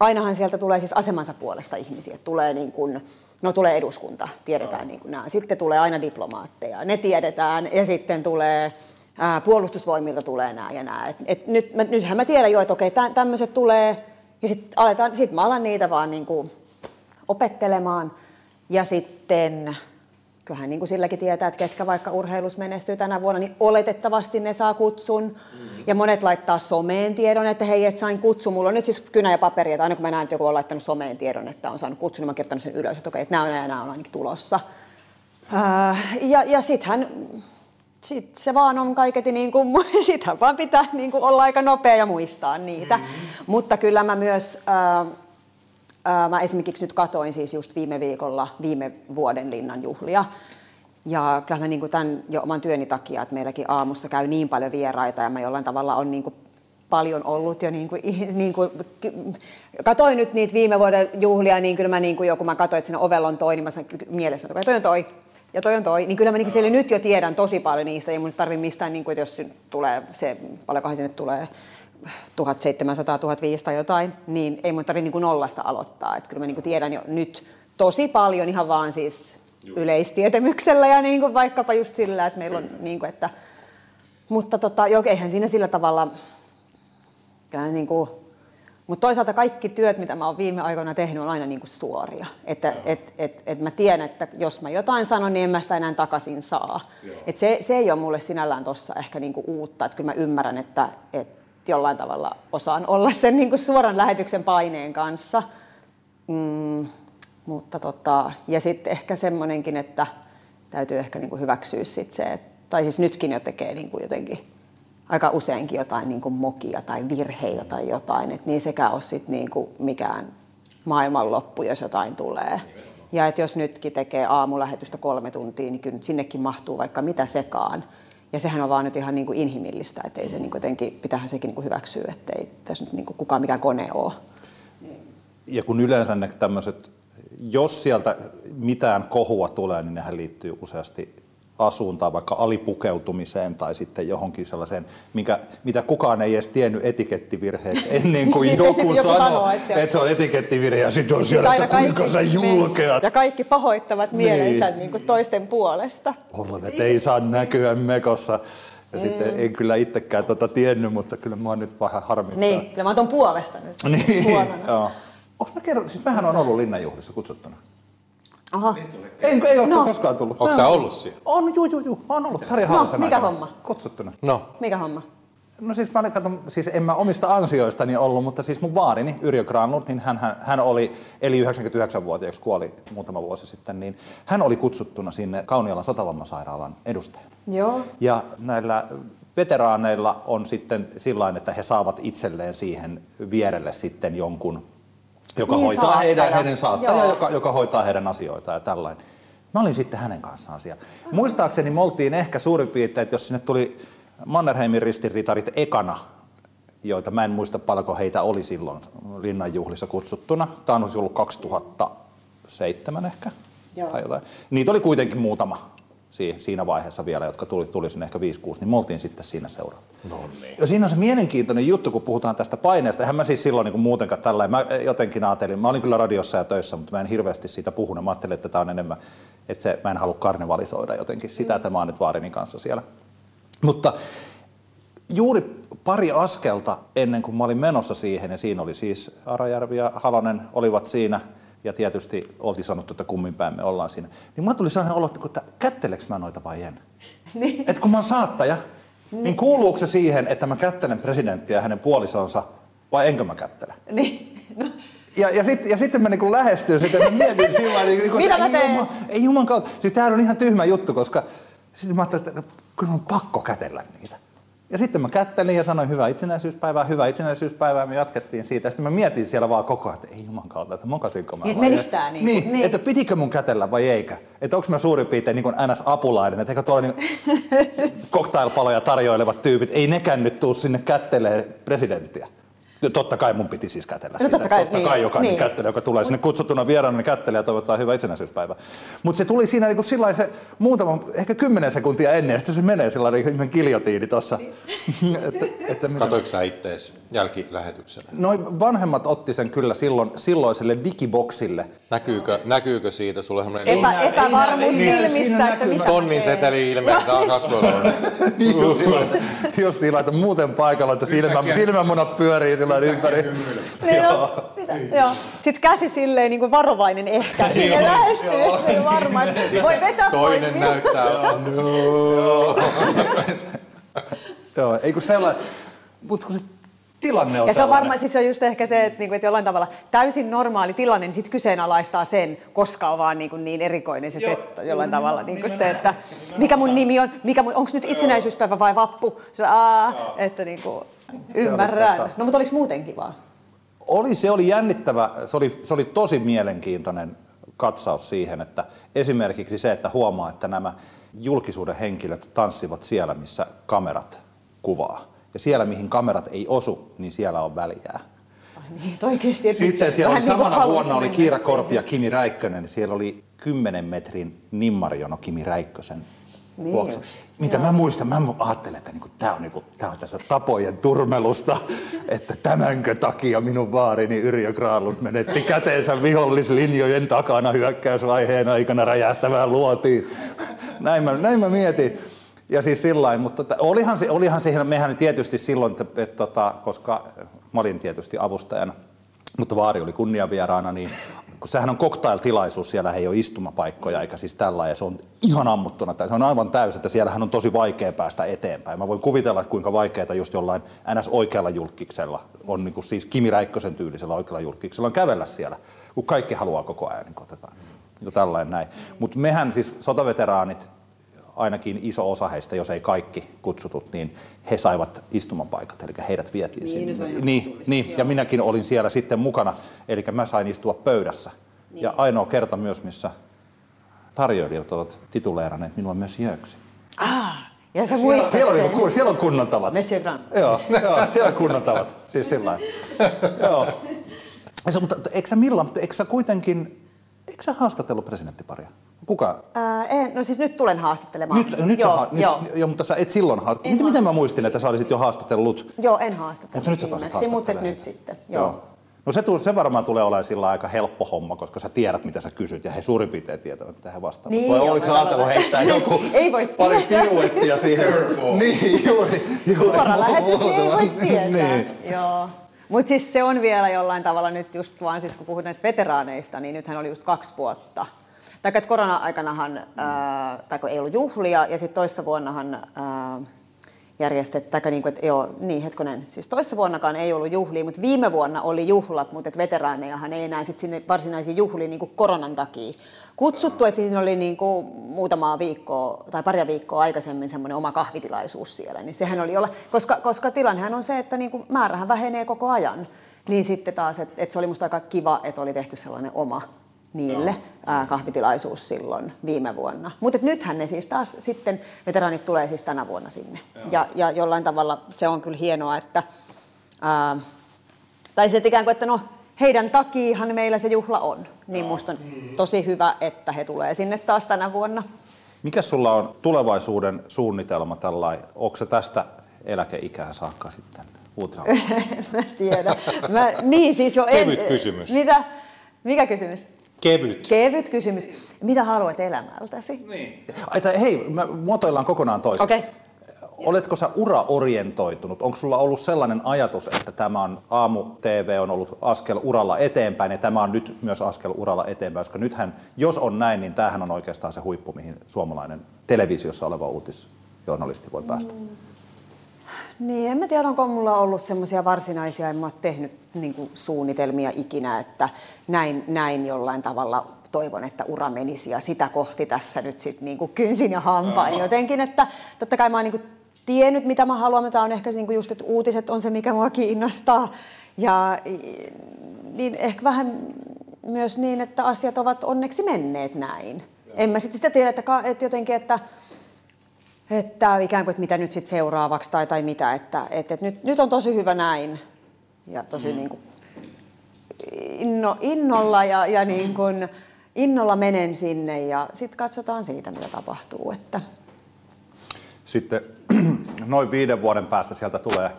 ainahan sieltä tulee siis asemansa puolesta ihmisiä. Tulee niin kuin, no tulee eduskunta, tiedetään niin kuin nämä. Sitten tulee aina diplomaatteja, ne tiedetään. Ja sitten tulee ää, puolustusvoimilta tulee nämä ja nämä. Et, et nyt, mä, nythän mä tiedän jo, että okei, tä, tämmöiset tulee. Ja sitten sit mä alan niitä vaan niin kuin opettelemaan. Ja sitten, kyllähän niin kuin silläkin tietää, että ketkä vaikka urheilus menestyy tänä vuonna, niin oletettavasti ne saa kutsun. Mm. Ja monet laittaa someen tiedon, että hei, et sain kutsun. Mulla on nyt siis kynä ja paperi, että aina kun mä näen, että joku on laittanut someen tiedon, että on saanut kutsun, niin mä oon kirjoittanut sen ylös, että okei, että nämä on ja nämä on ainakin tulossa. Äh, ja, ja sittenhän sit se vaan on kaiketi niin kuin, sittenhän vaan pitää niin kuin olla aika nopea ja muistaa niitä. Mm. Mutta kyllä mä myös, äh, äh, mä esimerkiksi nyt katoin siis just viime viikolla viime vuoden linnan juhlia. Ja kyllä mä niin kuin tämän jo oman työni takia, että meilläkin aamussa käy niin paljon vieraita ja mä jollain tavalla on niin kuin paljon ollut jo niin kuin, niin kuin, katoin nyt niitä viime vuoden juhlia, niin kyllä mä niin kuin joku mä katsoin, että siinä ovella on toi, niin mä sanoin mielessä, että toi on toi, ja toi on toi, niin kyllä mä niin siellä nyt jo tiedän tosi paljon niistä, ei mun tarvi mistään, niin kuin, että jos tulee se, paljonkohan sinne tulee, 1700, 1500 tai jotain, niin ei mun tarvitse niin kuin nollasta aloittaa. Että kyllä mä niin kuin tiedän jo nyt tosi paljon ihan vaan siis yleistietämyksellä ja niin kuin vaikkapa just sillä, että meillä on niin kuin, että mutta tota, joo, eihän siinä sillä tavalla, kyllä niin kuin, mutta toisaalta kaikki työt, mitä mä oon viime aikoina tehnyt, on aina niin kuin suoria. Että et, et, et mä tiedän, että jos mä jotain sanon, niin en mä sitä enää takaisin saa. Et se, se ei ole mulle sinällään tuossa ehkä niin kuin uutta. Että kyllä mä ymmärrän, että, että jollain tavalla osaan olla sen niin kuin suoran lähetyksen paineen kanssa. Mm, mutta tota, ja sitten ehkä semmoinenkin, että täytyy ehkä niin kuin hyväksyä sit se, että, tai siis nytkin jo tekee niin kuin jotenkin aika useinkin jotain niin kuin mokia tai virheitä tai jotain, että niin sekä ole sit niin kuin mikään maailmanloppu, jos jotain tulee. Ja että jos nytkin tekee aamulähetystä kolme tuntia, niin kyllä sinnekin mahtuu vaikka mitä sekaan. Ja sehän on vaan nyt ihan niin kuin inhimillistä, että ei se niin jotenkin, pitäähän sekin niin kuin hyväksyä, että ei tässä nyt niin kuin kukaan mikään kone ole.
Ja kun yleensä ne tämmöiset, jos sieltä mitään kohua tulee, niin nehän liittyy useasti asuun tai vaikka alipukeutumiseen tai sitten johonkin sellaiseen, mikä, mitä kukaan ei edes tiennyt etikettivirheeksi ennen kuin
Sitten
joku,
joku
sanoo,
sanoo, että se on-
että se on etikettivirhe ja sitten on siellä, että kuinka sä
niin,
julkeat.
ja kaikki pahoittavat mielensä
Niin.
niin kuin toisten puolesta.
Olla, että ei saa näkyä mekossa. Ja mm. sitten en kyllä itsekään tota tiennyt, mutta kyllä mua nyt vähän harmittaa.
Niin, kyllä mä oon ton puolesta nyt
Niin, joo. Onko mä kerron, siis mähän on ollut linnanjuhlissa kutsuttuna.
Aha.
En, ei ole
No.
koskaan tullut.
Onko sä ollut siellä?
On, juu, juu, juu. On ollut Tarja
No, mikä
aikana
homma?
Kutsuttuna.
No,
Mikä homma?
No siis mä olin, kato, siis en mä omista ansioistani ollut, mutta siis mun vaarini Yrjö Granlund, niin hän, hän, hän oli, eli 99-vuotiaaksi kuoli muutama vuosi sitten, niin hän oli kutsuttuna sinne Kaunialan sotavammasairaalan edustajana.
Joo.
Ja näillä veteraaneilla on sitten sillä että he saavat itselleen siihen vierelle sitten jonkun, joka
Niin,
hoitaa
saattaja.
heidän, heidän saattaja,
Joo.
joka, joka hoitaa heidän asioitaan ja tällainen. Mä olin sitten hänen kanssaan siellä. Muistaakseni me oltiin ehkä suurin piirtein, että jos sinne tuli Mannerheimin ristiritarit ekana, joita mä en muista paljonko heitä oli silloin linnanjuhlissa kutsuttuna. Tämä on ollut 2007 ehkä.
Joo.
Tai jotain. Niitä oli kuitenkin muutama siinä vaiheessa vielä, jotka tuli, tuli sinne ehkä 5-6, niin me oltiin sitten siinä seuraava.
no niin.
Ja siinä on se mielenkiintoinen juttu, kun puhutaan tästä paineesta. Eihän mä siis silloin niin muutenkaan tällä, mä jotenkin ajattelin, mä olin kyllä radiossa ja töissä, mutta mä en hirveästi siitä puhunut. Mä ajattelin, että tämä on enemmän, että se, mä en halua karnevalisoida jotenkin sitä, että mä oon nyt Vaarinin kanssa siellä. Mutta juuri pari askelta ennen kuin mä olin menossa siihen, ja siinä oli siis Arajärvi ja Halonen olivat siinä, ja tietysti oltiin sanottu, että kummin päin me ollaan siinä. Niin mulla tuli sellainen olo, että kätteleks mä noita vai en?
Niin.
Että kun mä oon saattaja, niin kuuluuko se siihen, että mä kättelen presidenttiä ja hänen puolisonsa, vai enkö mä kättele?
Niin. No,
Ja, ja, sit, ja sitten mä niin lähestyin sitä, mä mietin sillä niin kuin,
Mitä
että
mä
ei,
teen?
juman, ei juman kautta. Siis tämähän on ihan tyhmä juttu, koska sitten mä ajattelin, että kyllä on pakko kätellä niitä. Ja sitten mä kättelin ja sanoin hyvää itsenäisyyspäivää, hyvää itsenäisyyspäivää, me jatkettiin siitä. Sitten mä mietin siellä vaan koko ajan, että ei juman kautta, että mokasinko mä
Niin,
vai
tää niin?
niin,
Niin.
että pitikö mun kätellä vai eikä. Että onko mä suurin piirtein niin NS-apulainen, että eikö tuolla niin cocktailpaloja tarjoilevat tyypit, ei nekään nyt tuu sinne kättelee presidenttiä. No, totta kai mun piti siis kätellä
No,
sitä.
totta kai,
totta
niin,
kai jokainen
niin.
kättelee, joka tulee sinne kutsuttuna vieraana, niin kättelee ja toivotaan hyvä itsenäisyyspäivä. Mutta se tuli siinä niin sillä se muutama, ehkä kymmenen sekuntia ennen, ja sitten se menee sillä niin kuin giljotiini tuossa. että, että mitä-
Katoiko sä ittees jälkilähetyksenä?
Noin vanhemmat otti sen kyllä silloin, silloiselle digiboksille.
Näkyykö, näkyykö siitä sulle semmoinen
Epä, epävarmuus
Niin,
silmissä, että
näkyy.
mitä
tonnin seteli ilmeisesti kasvoilla?
Niin just just että muuten paikalla, että silmä, silmämunat pyörii lailla ympäri.
Niin, no, mitä? Joo. Sitten käsi silleen niin kuin varovainen ehkä. Sinne lähestyy, ole varma, että voi vetää pois.
Toinen näyttää.
Joo, ei kun sellainen, mutta kun se tilanne on
Ja se on varmaan, siis se on just ehkä se, että, niinku, että jollain tavalla täysin normaali tilanne, niin sitten kyseenalaistaa sen, koska on vaan niin, niin erikoinen se setto jollain tavalla. Niin kuin se, että mikä mun nimi on, mikä mun, onko nyt itsenäisyyspäivä vai vappu? Se, aa, että niin kuin, ymmärrän.
tota-
No mutta oliko muuten kivaa?
Oli, se oli jännittävä, se oli, se oli tosi mielenkiintoinen katsaus siihen, että esimerkiksi se, että huomaa, että nämä julkisuuden henkilöt tanssivat siellä, missä kamerat kuvaa. Ja siellä, mihin kamerat ei osu, niin siellä on väliä.
Ai niin, oikeasti.
Sitten siellä oli
niin
samana
halusi
vuonna oli Kiira. Korpi ja Kimi Räikkönen, niin siellä oli 10 metrin nimmarjono Kimi Räikkösen
Niin
Mitä mä muistan, mä ajattelen, että niinku, tämä on, niinku, tää on tässä tapojen turmelusta, että tämänkö takia minun vaarini Yrjö Graalund menetti käteensä vihollislinjojen takana hyökkäysvaiheen aikana räjähtävään luotiin. Näin mä, näin mä mietin. Ja siis sillain, mutta tota, olihan, se, olihan siihen, mehän tietysti silloin, että, että, tota, koska mä olin tietysti avustajana, mutta Vaari oli kunniavieraana, niin kun sehän on cocktail-tilaisuus, siellä ei ole istumapaikkoja eikä siis tällä, ja se on ihan ammuttuna, tai se on aivan täys, että siellähän on tosi vaikea päästä eteenpäin. Mä voin kuvitella, kuinka vaikeaa just jollain NS oikealla julkiksella, on niin kuin siis Kimi Räikkösen tyylisellä oikealla julkiksella, on kävellä siellä, kun kaikki haluaa koko ajan, niin otetaan. Niin tällainen näin. Mutta mehän siis sotaveteraanit, ainakin iso osa heistä, jos ei kaikki kutsutut, niin he saivat istumapaikat, eli heidät vietiin
Niin,
sinne.
on ihan
niin, niin, ja minäkin olin siellä sitten mukana, eli mä sain istua pöydässä.
Niin.
Ja ainoa kerta myös, missä tarjoilijat ovat tituleeranneet minua myös jööksi.
Ah, ja sä muistat
Siellä on,
sen.
niinku, siellä on kunnon tavat.
Monsieur Grand.
Joo, joo, siellä on kunnon tavat. Siis sillä lailla. Joo. Ja se, mutta eikö sä milloin, mutta eikö sä kuitenkin, eikö sä haastatellut presidenttiparia? Kuka?
Ää, en, no siis nyt tulen haastattelemaan.
Nyt, nyt,
joo,
sä, ha- nyt,
joo.
joo, mutta sä et silloin ha- miten, miten mä muistin, että sä olisit jo haastatellut?
joo, en haastattele.
Mutta nyt sä pääset
viimeksi, mutta nyt sitten. Joo.
No se, se varmaan tulee olemaan sillä aika helppo homma, koska sä tiedät, mitä sä kysyt, ja he suurin piirtein tietävät, mitä he vastaavat.
Niin,
Vai
joo,
oliko sä ajatellut heittää joku
Ei voi
pari
tietää.
piruettia siihen? niin, juuri. juuri.
Suora lähetys, niin ei voi tietää.
niin.
Joo. Mutta siis se on vielä jollain tavalla nyt just vaan, siis kun puhut näistä veteraaneista, niin nythän oli just kaksi vuotta. Tai että korona-aikanahan, ää, tai kun ei ollut juhlia, ja sitten toissa vuonnahan ää, järjestettiin, tai niin kuin, että joo, niin hetkonen, siis toissa vuonnakaan ei ollut juhlia, mutta viime vuonna oli juhlat, mutta et veteraanejahan ei enää sit sinne varsinaisiin juhliin niin kuin koronan takia kutsuttu, että siinä oli niin kuin muutamaa viikkoa tai paria viikkoa aikaisemmin semmoinen oma kahvitilaisuus siellä, niin sehän oli olla, koska, koska tilannehan on se, että niin kuin määrähän vähenee koko ajan, niin sitten taas, että, että se oli musta aika kiva, että oli tehty sellainen oma niille ää, kahvitilaisuus silloin viime vuonna. Mutta nythän ne siis taas sitten, veteraanit tulee siis tänä vuonna sinne. Ja, ja jollain tavalla se on kyllä hienoa, että, ää, tai se että ikään kuin, että no heidän takiahan meillä se juhla on. Niin musta on tosi hyvä, että he tulee sinne taas tänä vuonna.
Mikä sulla on tulevaisuuden suunnitelma tällainen? Onko se tästä eläkeikään saakka sitten?
Mä tiedän. Mä, niin siis jo en,
Kevyt kysymys.
Mitä? Mikä kysymys?
Kevyt.
Kevyt kysymys. Mitä haluat elämältäsi?
Ai, tai, hei, me muotoillaan kokonaan toisin.
Okei. Okay.
Oletko sä uraorientoitunut? Onko sulla ollut sellainen ajatus, että tämä on aamu TV on ollut askel uralla eteenpäin ja tämä on nyt myös askel uralla eteenpäin? Koska nythän, jos on näin, niin tämähän on oikeastaan se huippu, mihin suomalainen televisiossa oleva uutisjournalisti voi päästä.
Niin, en mä tiedä, onko mulla ollut semmoisia varsinaisia, en mä ole tehnyt niin kuin, suunnitelmia ikinä, että näin, näin jollain tavalla toivon, että ura menisi ja sitä kohti tässä nyt sitten niin kuin kynsin ja hampain jotenkin, että totta kai mä oon niin kuin tiennyt, mitä mä haluan, mutta on ehkä niin kuin just, että uutiset on se, mikä mua kiinnostaa. Ja niin ehkä vähän myös niin, että asiat ovat onneksi menneet näin. En mä sitten sitä tiedä, että, että jotenkin, että että ikään kuin, että mitä nyt sitten seuraavaksi tai, tai mitä, että, että, että nyt, nyt on tosi hyvä näin ja tosi mm. niin kuin inno, innolla ja, ja niin kuin, innolla menen sinne ja sitten katsotaan siitä, mitä tapahtuu. Että.
Sitten noin viiden vuoden päästä sieltä tulee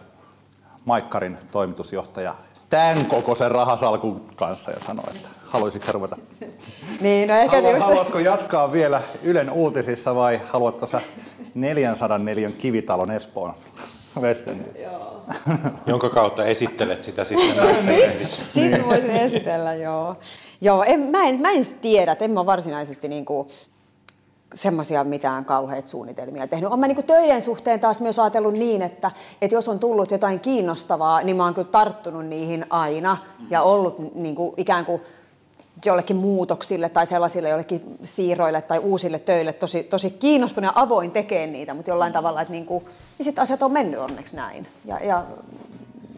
Maikkarin toimitusjohtaja tämän kokoisen rahasalkun kanssa ja sanoo, että haluaisitko ruveta?
niin, no ehkä
Haluat, Haluatko jatkaa vielä Ylen uutisissa vai haluatko sä 404 kivitalon Espoon Westen?
Jonka kautta esittelet sitä sitten
Sitten niin. voisin esitellä, joo. Joo, en, mä, en, mä en tiedä, että en mä varsinaisesti niin kuin, semmoisia mitään kauheita suunnitelmia tehnyt. Olen mä niin töiden suhteen taas myös ajatellut niin, että, että jos on tullut jotain kiinnostavaa, niin mä oon kyllä tarttunut niihin aina ja ollut niin kuin, ikään kuin jollekin muutoksille tai sellaisille jollekin siirroille tai uusille töille tosi, tosi kiinnostunut ja avoin tekee niitä, mutta jollain tavalla, että niin, kuin, niin sitten asiat on mennyt onneksi näin. Ja, ja,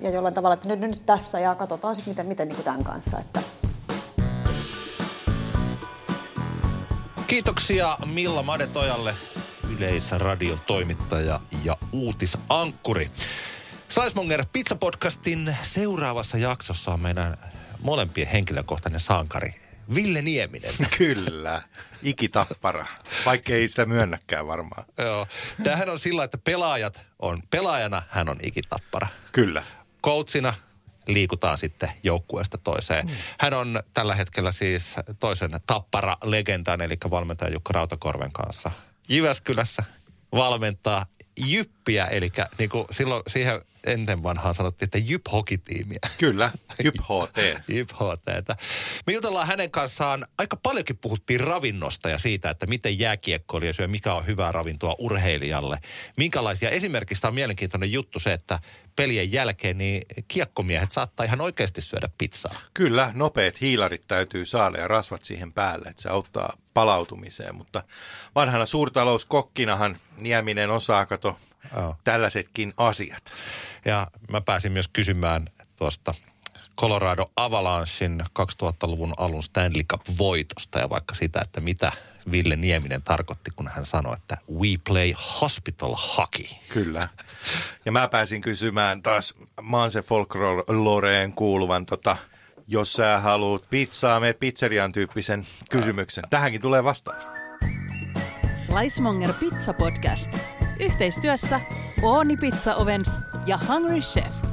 ja jollain tavalla, että nyt, nyt tässä ja katsotaan sitten miten, miten niin kuin tämän kanssa. Että.
Kiitoksia Milla Madetojalle, Yleisradion toimittaja ja uutisankkuri. Saismonger Pizza-podcastin seuraavassa jaksossa on meidän molempien henkilökohtainen sankari Ville Nieminen.
Kyllä, ikitappara, vaikka ei sitä myönnäkään varmaan.
Joo, tämähän on sillä, että pelaajat on, pelaajana hän on ikitappara.
Kyllä.
Coachina liikutaan sitten joukkueesta toiseen. Mm. Hän on tällä hetkellä siis toisen tappara-legendan, eli valmentaja Jukka Rautakorven kanssa Jyväskylässä valmentaa Jyppiä, eli niin kuin silloin siihen ennen vanhaan sanottiin, että Jyp hokitiimiä.
Kyllä, Jyp HT.
Jyp HT. Me jutellaan hänen kanssaan, aika paljonkin puhuttiin ravinnosta ja siitä, että miten jääkiekkoilija syö, mikä on hyvää ravintoa urheilijalle. Minkälaisia, esimerkiksi on mielenkiintoinen juttu se, että pelien jälkeen niin kiekkomiehet saattaa ihan oikeasti syödä pizzaa.
Kyllä, nopeat hiilarit täytyy saada ja rasvat siihen päälle, että se auttaa palautumiseen. Mutta vanhana suurtalouskokkinahan Nieminen osaa kato oh. tällaisetkin asiat.
Ja mä pääsin myös kysymään tuosta Colorado Avalanchein 2000-luvun alun Stanley Cup-voitosta ja vaikka sitä, että mitä Ville Nieminen tarkoitti, kun hän sanoi, että we play hospital hockey.
Kyllä. Ja mä pääsin kysymään taas Maanse folkloreen kuuluvan tota, jos sä haluat pizzaa, me pizzerian tyyppisen kysymyksen. Tähänkin tulee vastaus.
Slicemonger Pizza Podcast. Yhteistyössä Ooni Pizza Ovens ja Hungry Chef.